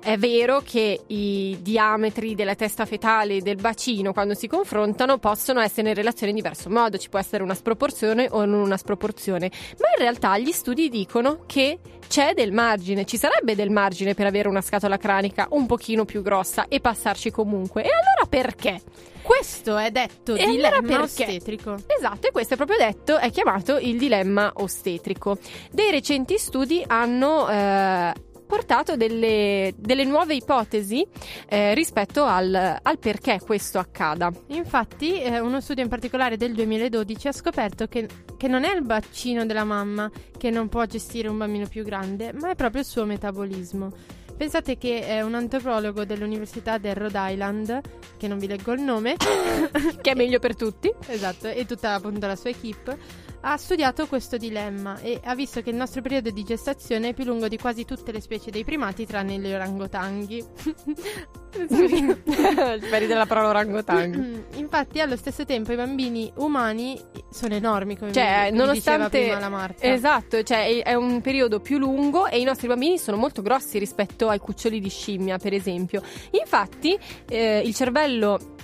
È vero che i diametri della testa fetale e del bacino quando si confrontano possono essere in relazione in diverso modo, ci può essere una sproporzione o non una sproporzione, ma in realtà gli studi dicono che c'è del margine, ci sarebbe del margine per avere una scatola cranica un pochino più grossa e passarci comunque. E allora perché? Questo è detto E allora dilemma perché? ostetrico. Esatto, e questo è proprio detto, è chiamato il dilemma ostetrico. Dei recenti studi hanno eh, portato delle, delle nuove ipotesi eh, rispetto al, al perché questo accada. Infatti, eh, uno studio in particolare del 2012 ha scoperto che, che non è il bacino della mamma che non può gestire un bambino più grande, ma è proprio il suo metabolismo. Pensate che eh, un antropologo dell'Università del Rhode Island, che non vi leggo il nome, [coughs] Che è meglio per tutti. esatto, e tutta appunto la sua equipe, ha studiato questo dilemma e ha visto che il nostro periodo di gestazione è più lungo di quasi tutte le specie dei primati, tranne gli orangotanghi. [laughs] Speri della parola orangotango. [clears throat] Infatti, allo stesso tempo, i bambini umani sono enormi, come Cioè, vi nonostante diceva la Marta. Esatto, cioè è- è un periodo più lungo e i nostri bambini sono molto grossi rispetto ai cuccioli di scimmia, per esempio. Infatti, eh, il cervello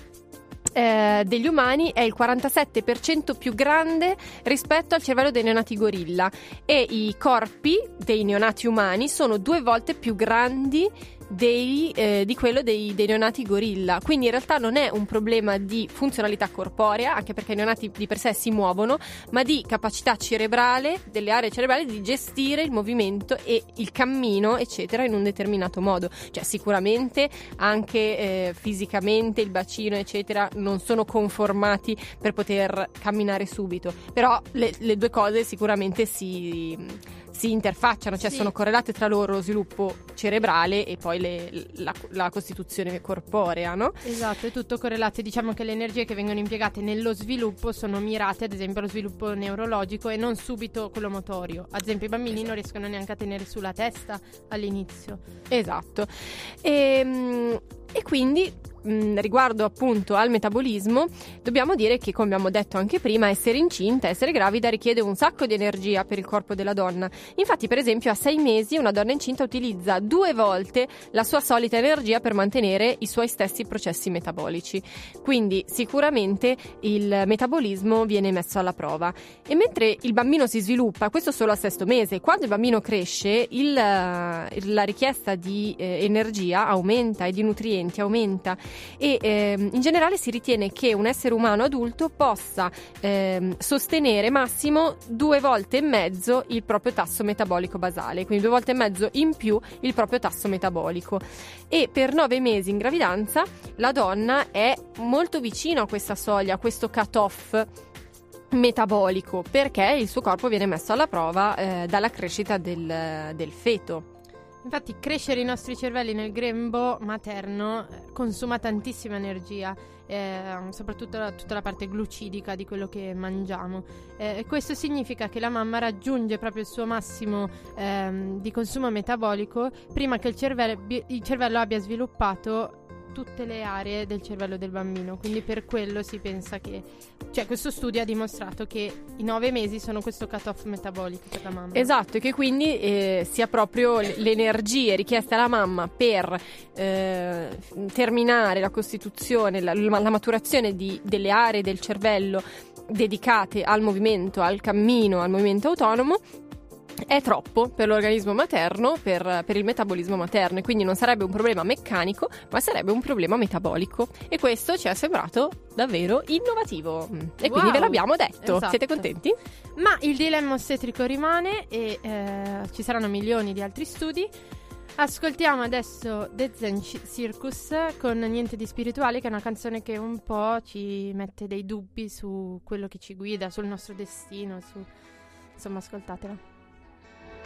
eh, degli umani è il 47% più grande rispetto al cervello dei neonati gorilla. E i corpi dei neonati umani sono due volte più grandi dei, eh, di quello dei, dei neonati gorilla. Quindi in realtà non è un problema di funzionalità corporea, anche perché i neonati di per sé si muovono, ma di capacità cerebrale, delle aree cerebrali di gestire il movimento e il cammino, eccetera, in un determinato modo. Cioè sicuramente anche eh, fisicamente il bacino, eccetera, non sono conformati per poter camminare subito, però le, le due cose sicuramente si si interfacciano, cioè Sì. sono correlate tra loro lo sviluppo cerebrale e poi le- la, la costituzione corporea, no? Esatto, è tutto correlato. Diciamo che le energie che vengono impiegate nello sviluppo sono mirate, ad esempio, allo sviluppo neurologico e non subito quello motorio. Ad esempio, i bambini non riescono neanche a tenere sulla testa all'inizio. Esatto. E, e quindi mh, riguardo appunto al metabolismo, dobbiamo dire che, come abbiamo detto anche prima, essere incinta, essere gravida richiede un sacco di energia per il corpo della donna. Infatti, per esempio, a sei mesi una donna incinta utilizza due volte la sua solita energia per mantenere i suoi stessi processi metabolici. Quindi sicuramente il metabolismo viene messo alla prova. E mentre il bambino si sviluppa, questo solo al sesto mese, quando il bambino cresce, il, eh, la richiesta di eh, energia aumenta e di nutrienti aumenta e ehm, in generale si ritiene che un essere umano adulto possa ehm, sostenere massimo due volte e mezzo il proprio tasso metabolico basale, quindi due volte e mezzo in più il proprio tasso metabolico. E per nove mesi in gravidanza la donna è molto vicino a questa soglia, a questo cut-off metabolico perché il suo corpo viene messo alla prova eh, dalla crescita del, del feto. Infatti, crescere i nostri cervelli nel grembo materno eh, consuma tantissima energia, eh, soprattutto la- tutta la parte glucidica di quello che mangiamo. Eh, questo significa che la mamma raggiunge proprio il suo massimo ehm, di consumo metabolico prima che il cervello, il cervello abbia sviluppato tutte le aree del cervello del bambino. Quindi per quello si pensa che. Cioè, questo studio ha dimostrato che i nove mesi sono questo cut-off metabolico per la mamma. Esatto, e che quindi eh, sia proprio le energie richieste alla mamma per eh, terminare la costituzione, la, la maturazione di- delle aree del cervello dedicate al movimento, al cammino, al movimento autonomo. È troppo per l'organismo materno, per, per il metabolismo materno, e quindi non sarebbe un problema meccanico, ma sarebbe un problema metabolico. E questo ci è sembrato davvero innovativo. E quindi Wow. ve l'abbiamo detto. Esatto. Siete contenti? Ma il dilemma ostetrico rimane e eh, ci saranno milioni di altri studi. Ascoltiamo adesso The Zen Ci- Circus con Niente di spirituale, che è una canzone che un po' ci mette dei dubbi su quello che ci guida, sul nostro destino, su... insomma, ascoltatela.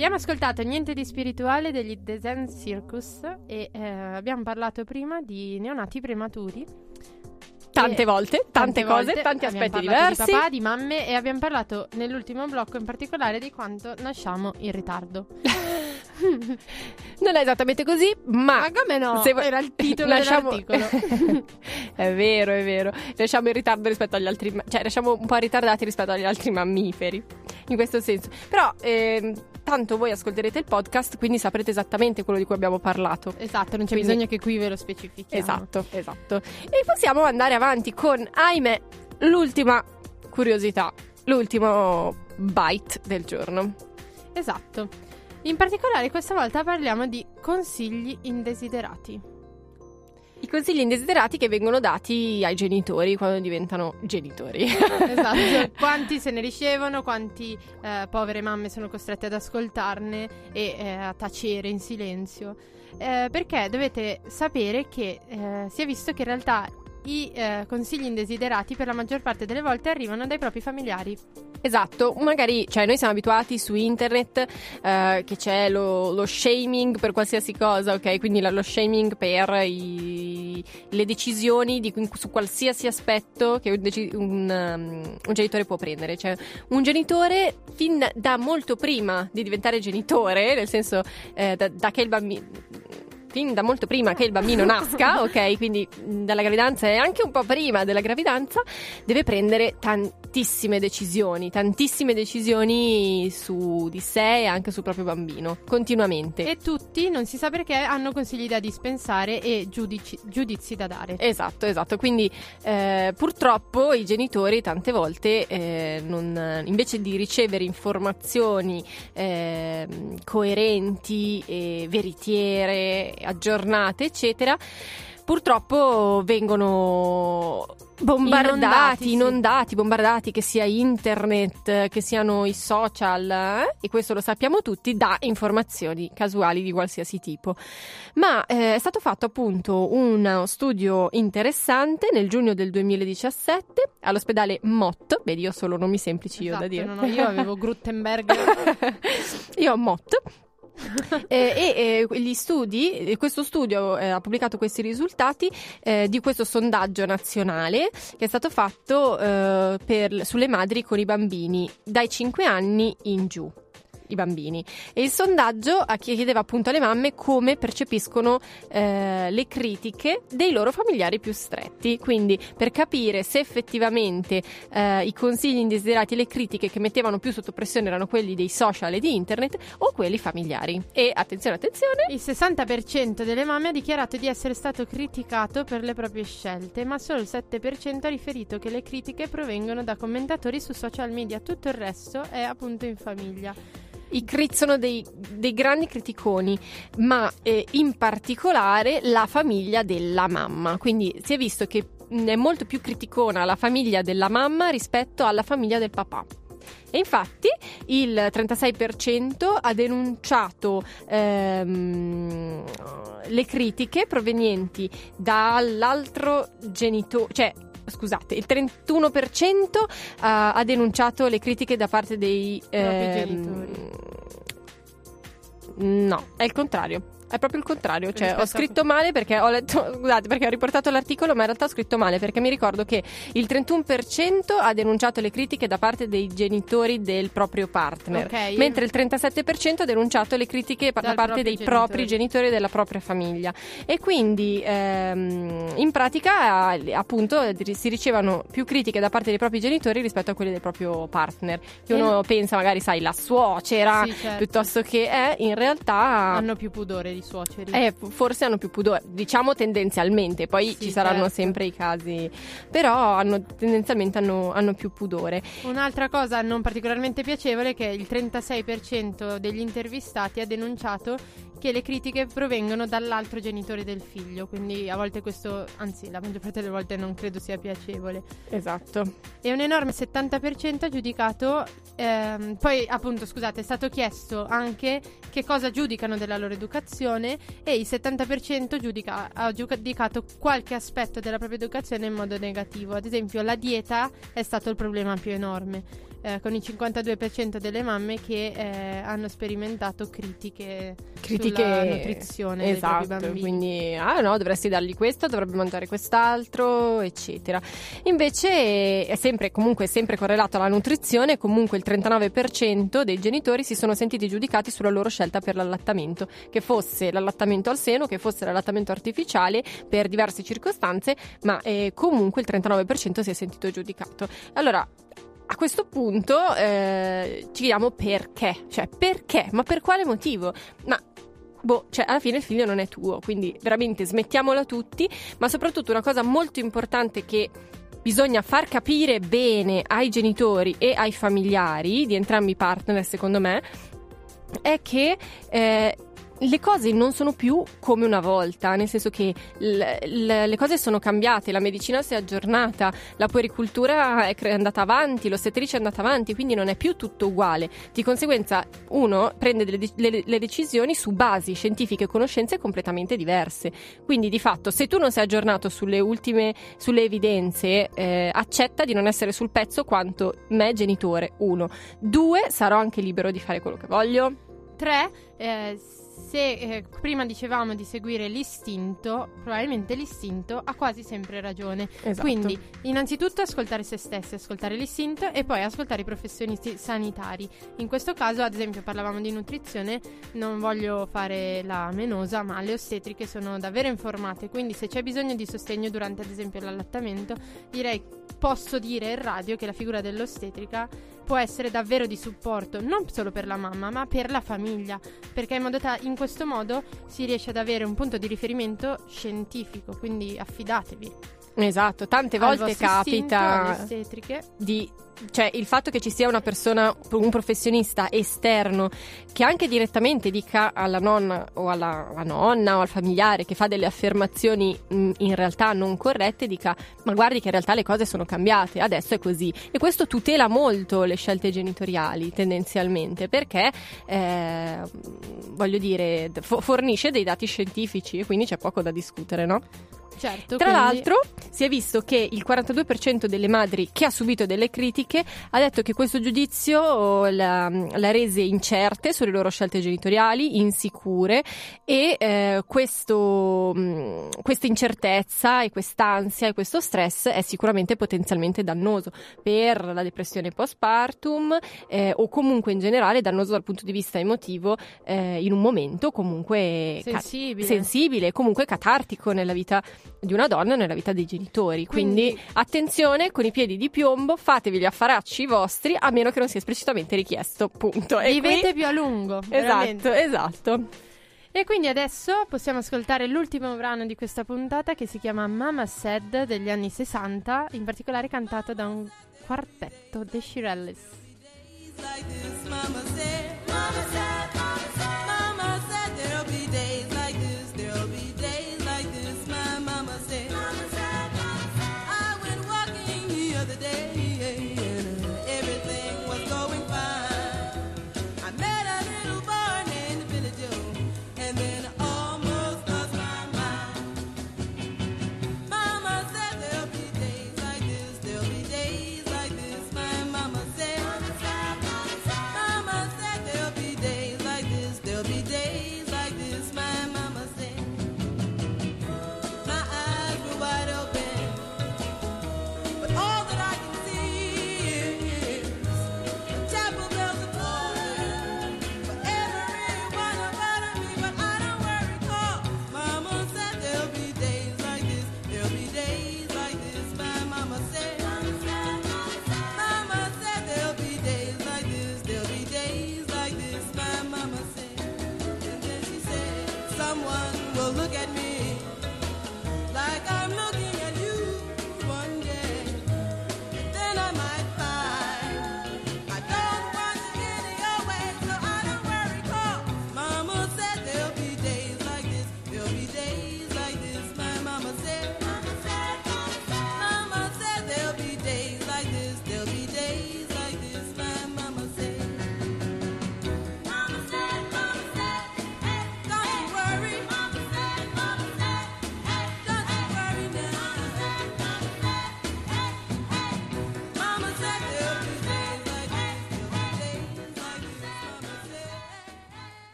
Abbiamo ascoltato Niente di spirituale degli The Zen Circus e eh, abbiamo parlato prima di neonati prematuri. Tante volte, tante, cose, volte. tanti aspetti diversi. Di papà, di mamme e abbiamo parlato nell'ultimo blocco in particolare di quanto nasciamo in ritardo. [laughs] Non è esattamente così, ma... Ma come no? se Era il titolo Lasciamo- dell'articolo. [laughs] è vero, è vero. Lasciamo in ritardo rispetto agli altri... Cioè, lasciamo un po' ritardati rispetto agli altri mammiferi. In questo senso. Però, ehm, tanto voi ascolterete il podcast, quindi saprete esattamente quello di cui abbiamo parlato. esatto, non c'è Quindi- bisogno che qui ve lo specifichiamo. Esatto, esatto. E possiamo andare avanti con, ahimè, l'ultima curiosità, l'ultimo bite del giorno. Esatto. In particolare questa volta parliamo di consigli indesiderati. I consigli indesiderati che vengono dati ai genitori quando diventano genitori. Esatto. [laughs] quanti se ne ricevono, quanti eh, povere mamme sono costrette ad ascoltarne e eh, a tacere in silenzio. Eh, perché dovete sapere che eh, si è visto che in realtà i eh, consigli indesiderati per la maggior parte delle volte arrivano dai propri familiari. Esatto, magari, cioè noi siamo abituati su internet eh, che c'è lo, lo shaming per qualsiasi cosa, ok? Quindi lo shaming per i- le decisioni di- su qualsiasi aspetto che un, un, um, un genitore può prendere. Cioè, un genitore fin da molto prima di diventare genitore, nel senso eh, da, da che il bambino... Fin da molto prima che il bambino nasca, [laughs] ok? Quindi mh, dalla gravidanza e anche un po' prima della gravidanza, deve prendere tantissime decisioni, tantissime decisioni su di sé e anche sul proprio bambino, continuamente. E tutti, non si sa perché, hanno consigli da dispensare e giudici- giudizi da dare. Esatto, esatto. Quindi eh, purtroppo i genitori tante volte, eh, non- invece di ricevere informazioni eh, coerenti e veritiere, aggiornate, eccetera, purtroppo vengono bombardati, Inondati, sì. inondati, bombardati, che sia internet, che siano i social, eh, e questo lo sappiamo tutti, da informazioni casuali di qualsiasi tipo. Ma eh, è stato fatto appunto uno studio interessante nel giugno del 2017 all'ospedale Mott, vedi io ho solo nomi semplici io da Esatto, dire. no, no, io avevo [laughs] Gruttenberg. io ho Mott. Eh, e eh, gli studi, questo studio eh, ha pubblicato questi risultati eh, di questo sondaggio nazionale che è stato fatto eh, per- sulle madri con i bambini dai 5 anni in giù. I bambini. E il sondaggio chiedeva appunto alle mamme come percepiscono eh, le critiche dei loro familiari più stretti. Quindi per capire se effettivamente eh, i consigli indesiderati e le critiche che mettevano più sotto pressione erano quelli dei social e di internet o quelli familiari. E attenzione, attenzione, Il 60% delle mamme ha dichiarato di essere stato criticato per le proprie scelte, ma solo il 7% ha riferito che le critiche provengono da commentatori su social media. Tutto il resto è appunto in famiglia. I crit sono dei, dei grandi criticoni, ma eh, in particolare la famiglia della mamma. Quindi si è visto che è molto più criticona la famiglia della mamma rispetto alla famiglia del papà. E infatti il 36% ha denunciato ehm, le critiche provenienti dall'altro genitore, cioè scusate, il 31% ha, ha denunciato le critiche da parte dei Propri ehm, genitori. No, è il contrario. È proprio il contrario, cioè ho a- scritto male perché ho letto, [laughs] scusate, perché ho riportato l'articolo, ma in realtà ho scritto male perché mi ricordo che il 31% ha denunciato le critiche da parte dei genitori del proprio partner, Ok. mentre il 37% ha denunciato le critiche pa- da Dal parte dei propri genitore. genitori della propria famiglia. E quindi ehm, in pratica eh, appunto eh, si ricevono più critiche da parte dei propri genitori rispetto a quelle del proprio partner. Che E- uno pensa magari, sai, la suocera Sì, certo. piuttosto che è in realtà Hanno più pudore di suoceri. eh, forse hanno più pudore, diciamo tendenzialmente, poi Sì, ci saranno certo. sempre i casi, però hanno, tendenzialmente hanno, hanno più pudore. Un'altra cosa non particolarmente piacevole è che il 36% degli intervistati ha denunciato che le critiche provengono dall'altro genitore del figlio, quindi a volte questo, anzi la maggior parte delle volte non credo sia piacevole. Esatto. E un enorme 70% ha giudicato, ehm, poi appunto scusate è stato chiesto anche che cosa giudicano della loro educazione e il 70% giudica- ha giudicato qualche aspetto della propria educazione in modo negativo. Ad esempio, la dieta è stato il problema più enorme. Eh, con il 52% delle mamme che eh, hanno sperimentato critiche, critiche sulla nutrizione esatto, bambini. quindi ah no dovresti dargli questo dovrebbe mangiare quest'altro eccetera invece è sempre comunque sempre correlato alla nutrizione comunque il 39% dei genitori si sono sentiti giudicati sulla loro scelta per l'allattamento che fosse l'allattamento al seno che fosse l'allattamento artificiale per diverse circostanze ma eh, comunque il 39% si è sentito giudicato allora a questo punto eh, ci chiediamo perché, cioè perché, ma per quale motivo? Ma boh, cioè alla fine il figlio non è tuo, quindi veramente smettiamola tutti, ma soprattutto una cosa molto importante che bisogna far capire bene ai genitori e ai familiari di entrambi i partner, secondo me, è che eh, le cose non sono più come una volta, nel senso che l- l- le cose sono cambiate, la medicina si è aggiornata, la puericultura è cre- andata avanti, l'ostetricia è andata avanti, quindi non è più tutto uguale. Di conseguenza uno prende de- le-, le decisioni su basi scientifiche e conoscenze completamente diverse. Quindi di fatto se tu non sei aggiornato sulle ultime, sulle evidenze, eh, accetta di non essere sul pezzo quanto me genitore, uno. Due, sarò anche libero di fare quello che voglio. 3. Se eh, prima dicevamo di seguire l'istinto, probabilmente l'istinto ha quasi sempre ragione. Esatto. Quindi, innanzitutto ascoltare se stessi, ascoltare l'istinto e poi ascoltare i professionisti sanitari. In questo caso, ad esempio, parlavamo di nutrizione, non voglio fare la menosa, ma le ostetriche sono davvero informate, quindi se c'è bisogno di sostegno durante ad esempio l'allattamento, direi posso dire in radio che la figura dell'ostetrica può essere davvero di supporto non solo per la mamma, ma per la famiglia, perché in, ta- in questo modo si riesce ad avere un punto di riferimento scientifico, quindi affidatevi. Esatto, tante volte capita di cioè il fatto che ci sia una persona, un professionista esterno che anche direttamente dica alla nonna o alla, alla nonna o al familiare che fa delle affermazioni mh, in realtà non corrette, dica ma guardi che in realtà le cose sono cambiate, adesso è così. E questo tutela molto le scelte genitoriali tendenzialmente perché eh, voglio dire fo- fornisce dei dati scientifici e quindi c'è poco da discutere, no? Certo, Tra quindi- l'altro si è visto che il 42% delle madri che ha subito delle critiche ha detto che questo giudizio l'ha, l'ha rese incerte sulle loro scelte genitoriali, insicure e eh, questo, mh, questa incertezza e quest'ansia e questo stress è sicuramente potenzialmente dannoso per la depressione postpartum eh, o comunque in generale dannoso dal punto di vista emotivo eh, in un momento comunque ca- Sensibile. sensibile, comunque catartico nella vita di una donna nella vita dei genitori. Quindi, Quindi- attenzione con i piedi di piombo, fatevi gli affaracci vostri a meno che non sia esplicitamente richiesto. Punto. E Vivete qui- più a lungo. [laughs] Esatto, veramente. esatto. E quindi adesso possiamo ascoltare l'ultimo brano di questa puntata che si chiama Mama Said degli anni 60, in particolare cantato da un quartetto, The Shirelles. like this. Mama said, Mama said,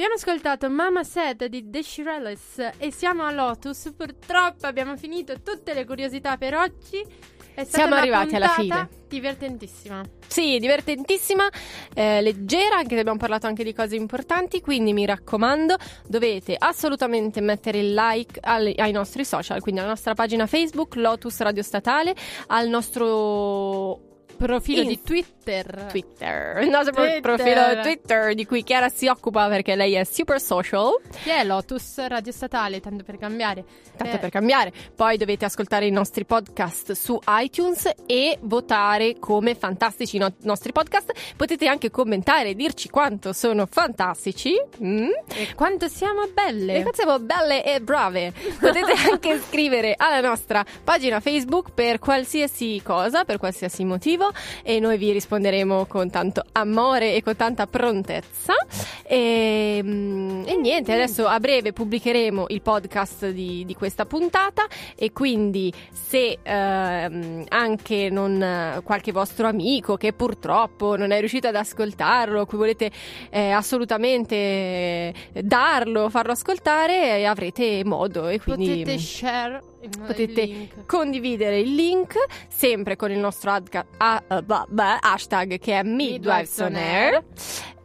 Abbiamo ascoltato Mama Said di The Shirelles e siamo a Lotus. Purtroppo abbiamo finito tutte le curiosità per oggi. È stata Siamo arrivati alla fine. Divertentissima. Sì, divertentissima, eh, leggera, anche se abbiamo parlato anche di cose importanti, quindi mi raccomando, dovete assolutamente mettere il like al- ai nostri social, quindi alla nostra pagina Facebook, Lotus Radio Statale, al nostro Profilo Inst- di Twitter. Twitter, il nostro Twitter. profilo Twitter di cui Chiara si occupa perché lei è super social. Che è Lotus Radio Statale, tanto per cambiare. Tanto Eh, per cambiare. Poi dovete ascoltare i nostri podcast su iTunes e votare come fantastici i no- nostri podcast. Potete anche commentare e dirci quanto sono fantastici. Mm? E quanto siamo belle. E quanto siamo belle e brave. Potete [laughs] anche scrivere alla nostra pagina Facebook per qualsiasi cosa, per qualsiasi motivo e noi vi risponderemo con tanto amore e con tanta prontezza. E, mm, e niente, adesso a breve pubblicheremo il podcast di, di questa puntata e quindi se ehm, anche non, qualche vostro amico che purtroppo non è riuscito ad ascoltarlo, cui volete eh, assolutamente eh, darlo, farlo ascoltare, eh, avrete modo e quindi Potete share il, potete il condividere il link sempre con il nostro adca- ah, ah, bah, bah, hashtag che è Midwives on Air.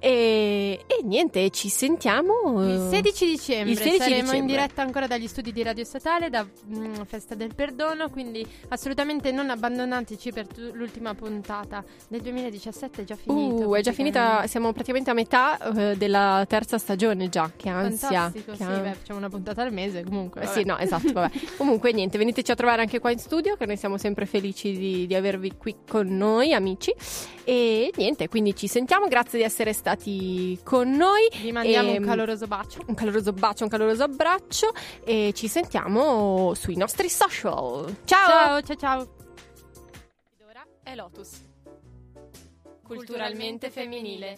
E, e niente, ci sentiamo Il 16 dicembre il 16 saremo in dicembre. diretta ancora dagli studi di Radio Statale da mm, Festa del Perdono, quindi assolutamente non abbandonateci per tu- l'ultima puntata del 2017 è già finita. Uh, è già finita, siamo praticamente a metà eh, della terza stagione già, che ansia. Fantastico, che sì, an- beh, facciamo una puntata al mese comunque. Eh vabbè. sì, no, esatto, vabbè. [laughs] Comunque niente, veniteci a trovare anche qua in studio, che noi siamo sempre felici di, di avervi qui con noi, amici. E niente, quindi ci sentiamo, grazie di essere stati con noi. Vi mandiamo e, un ehm, caloroso bacio. Un caloroso bacio, un caloroso abbraccio e ci sentiamo sui nostri social. Ciao! Ciao, ciao, ciao. Ora è Lotus. Culturalmente femminile.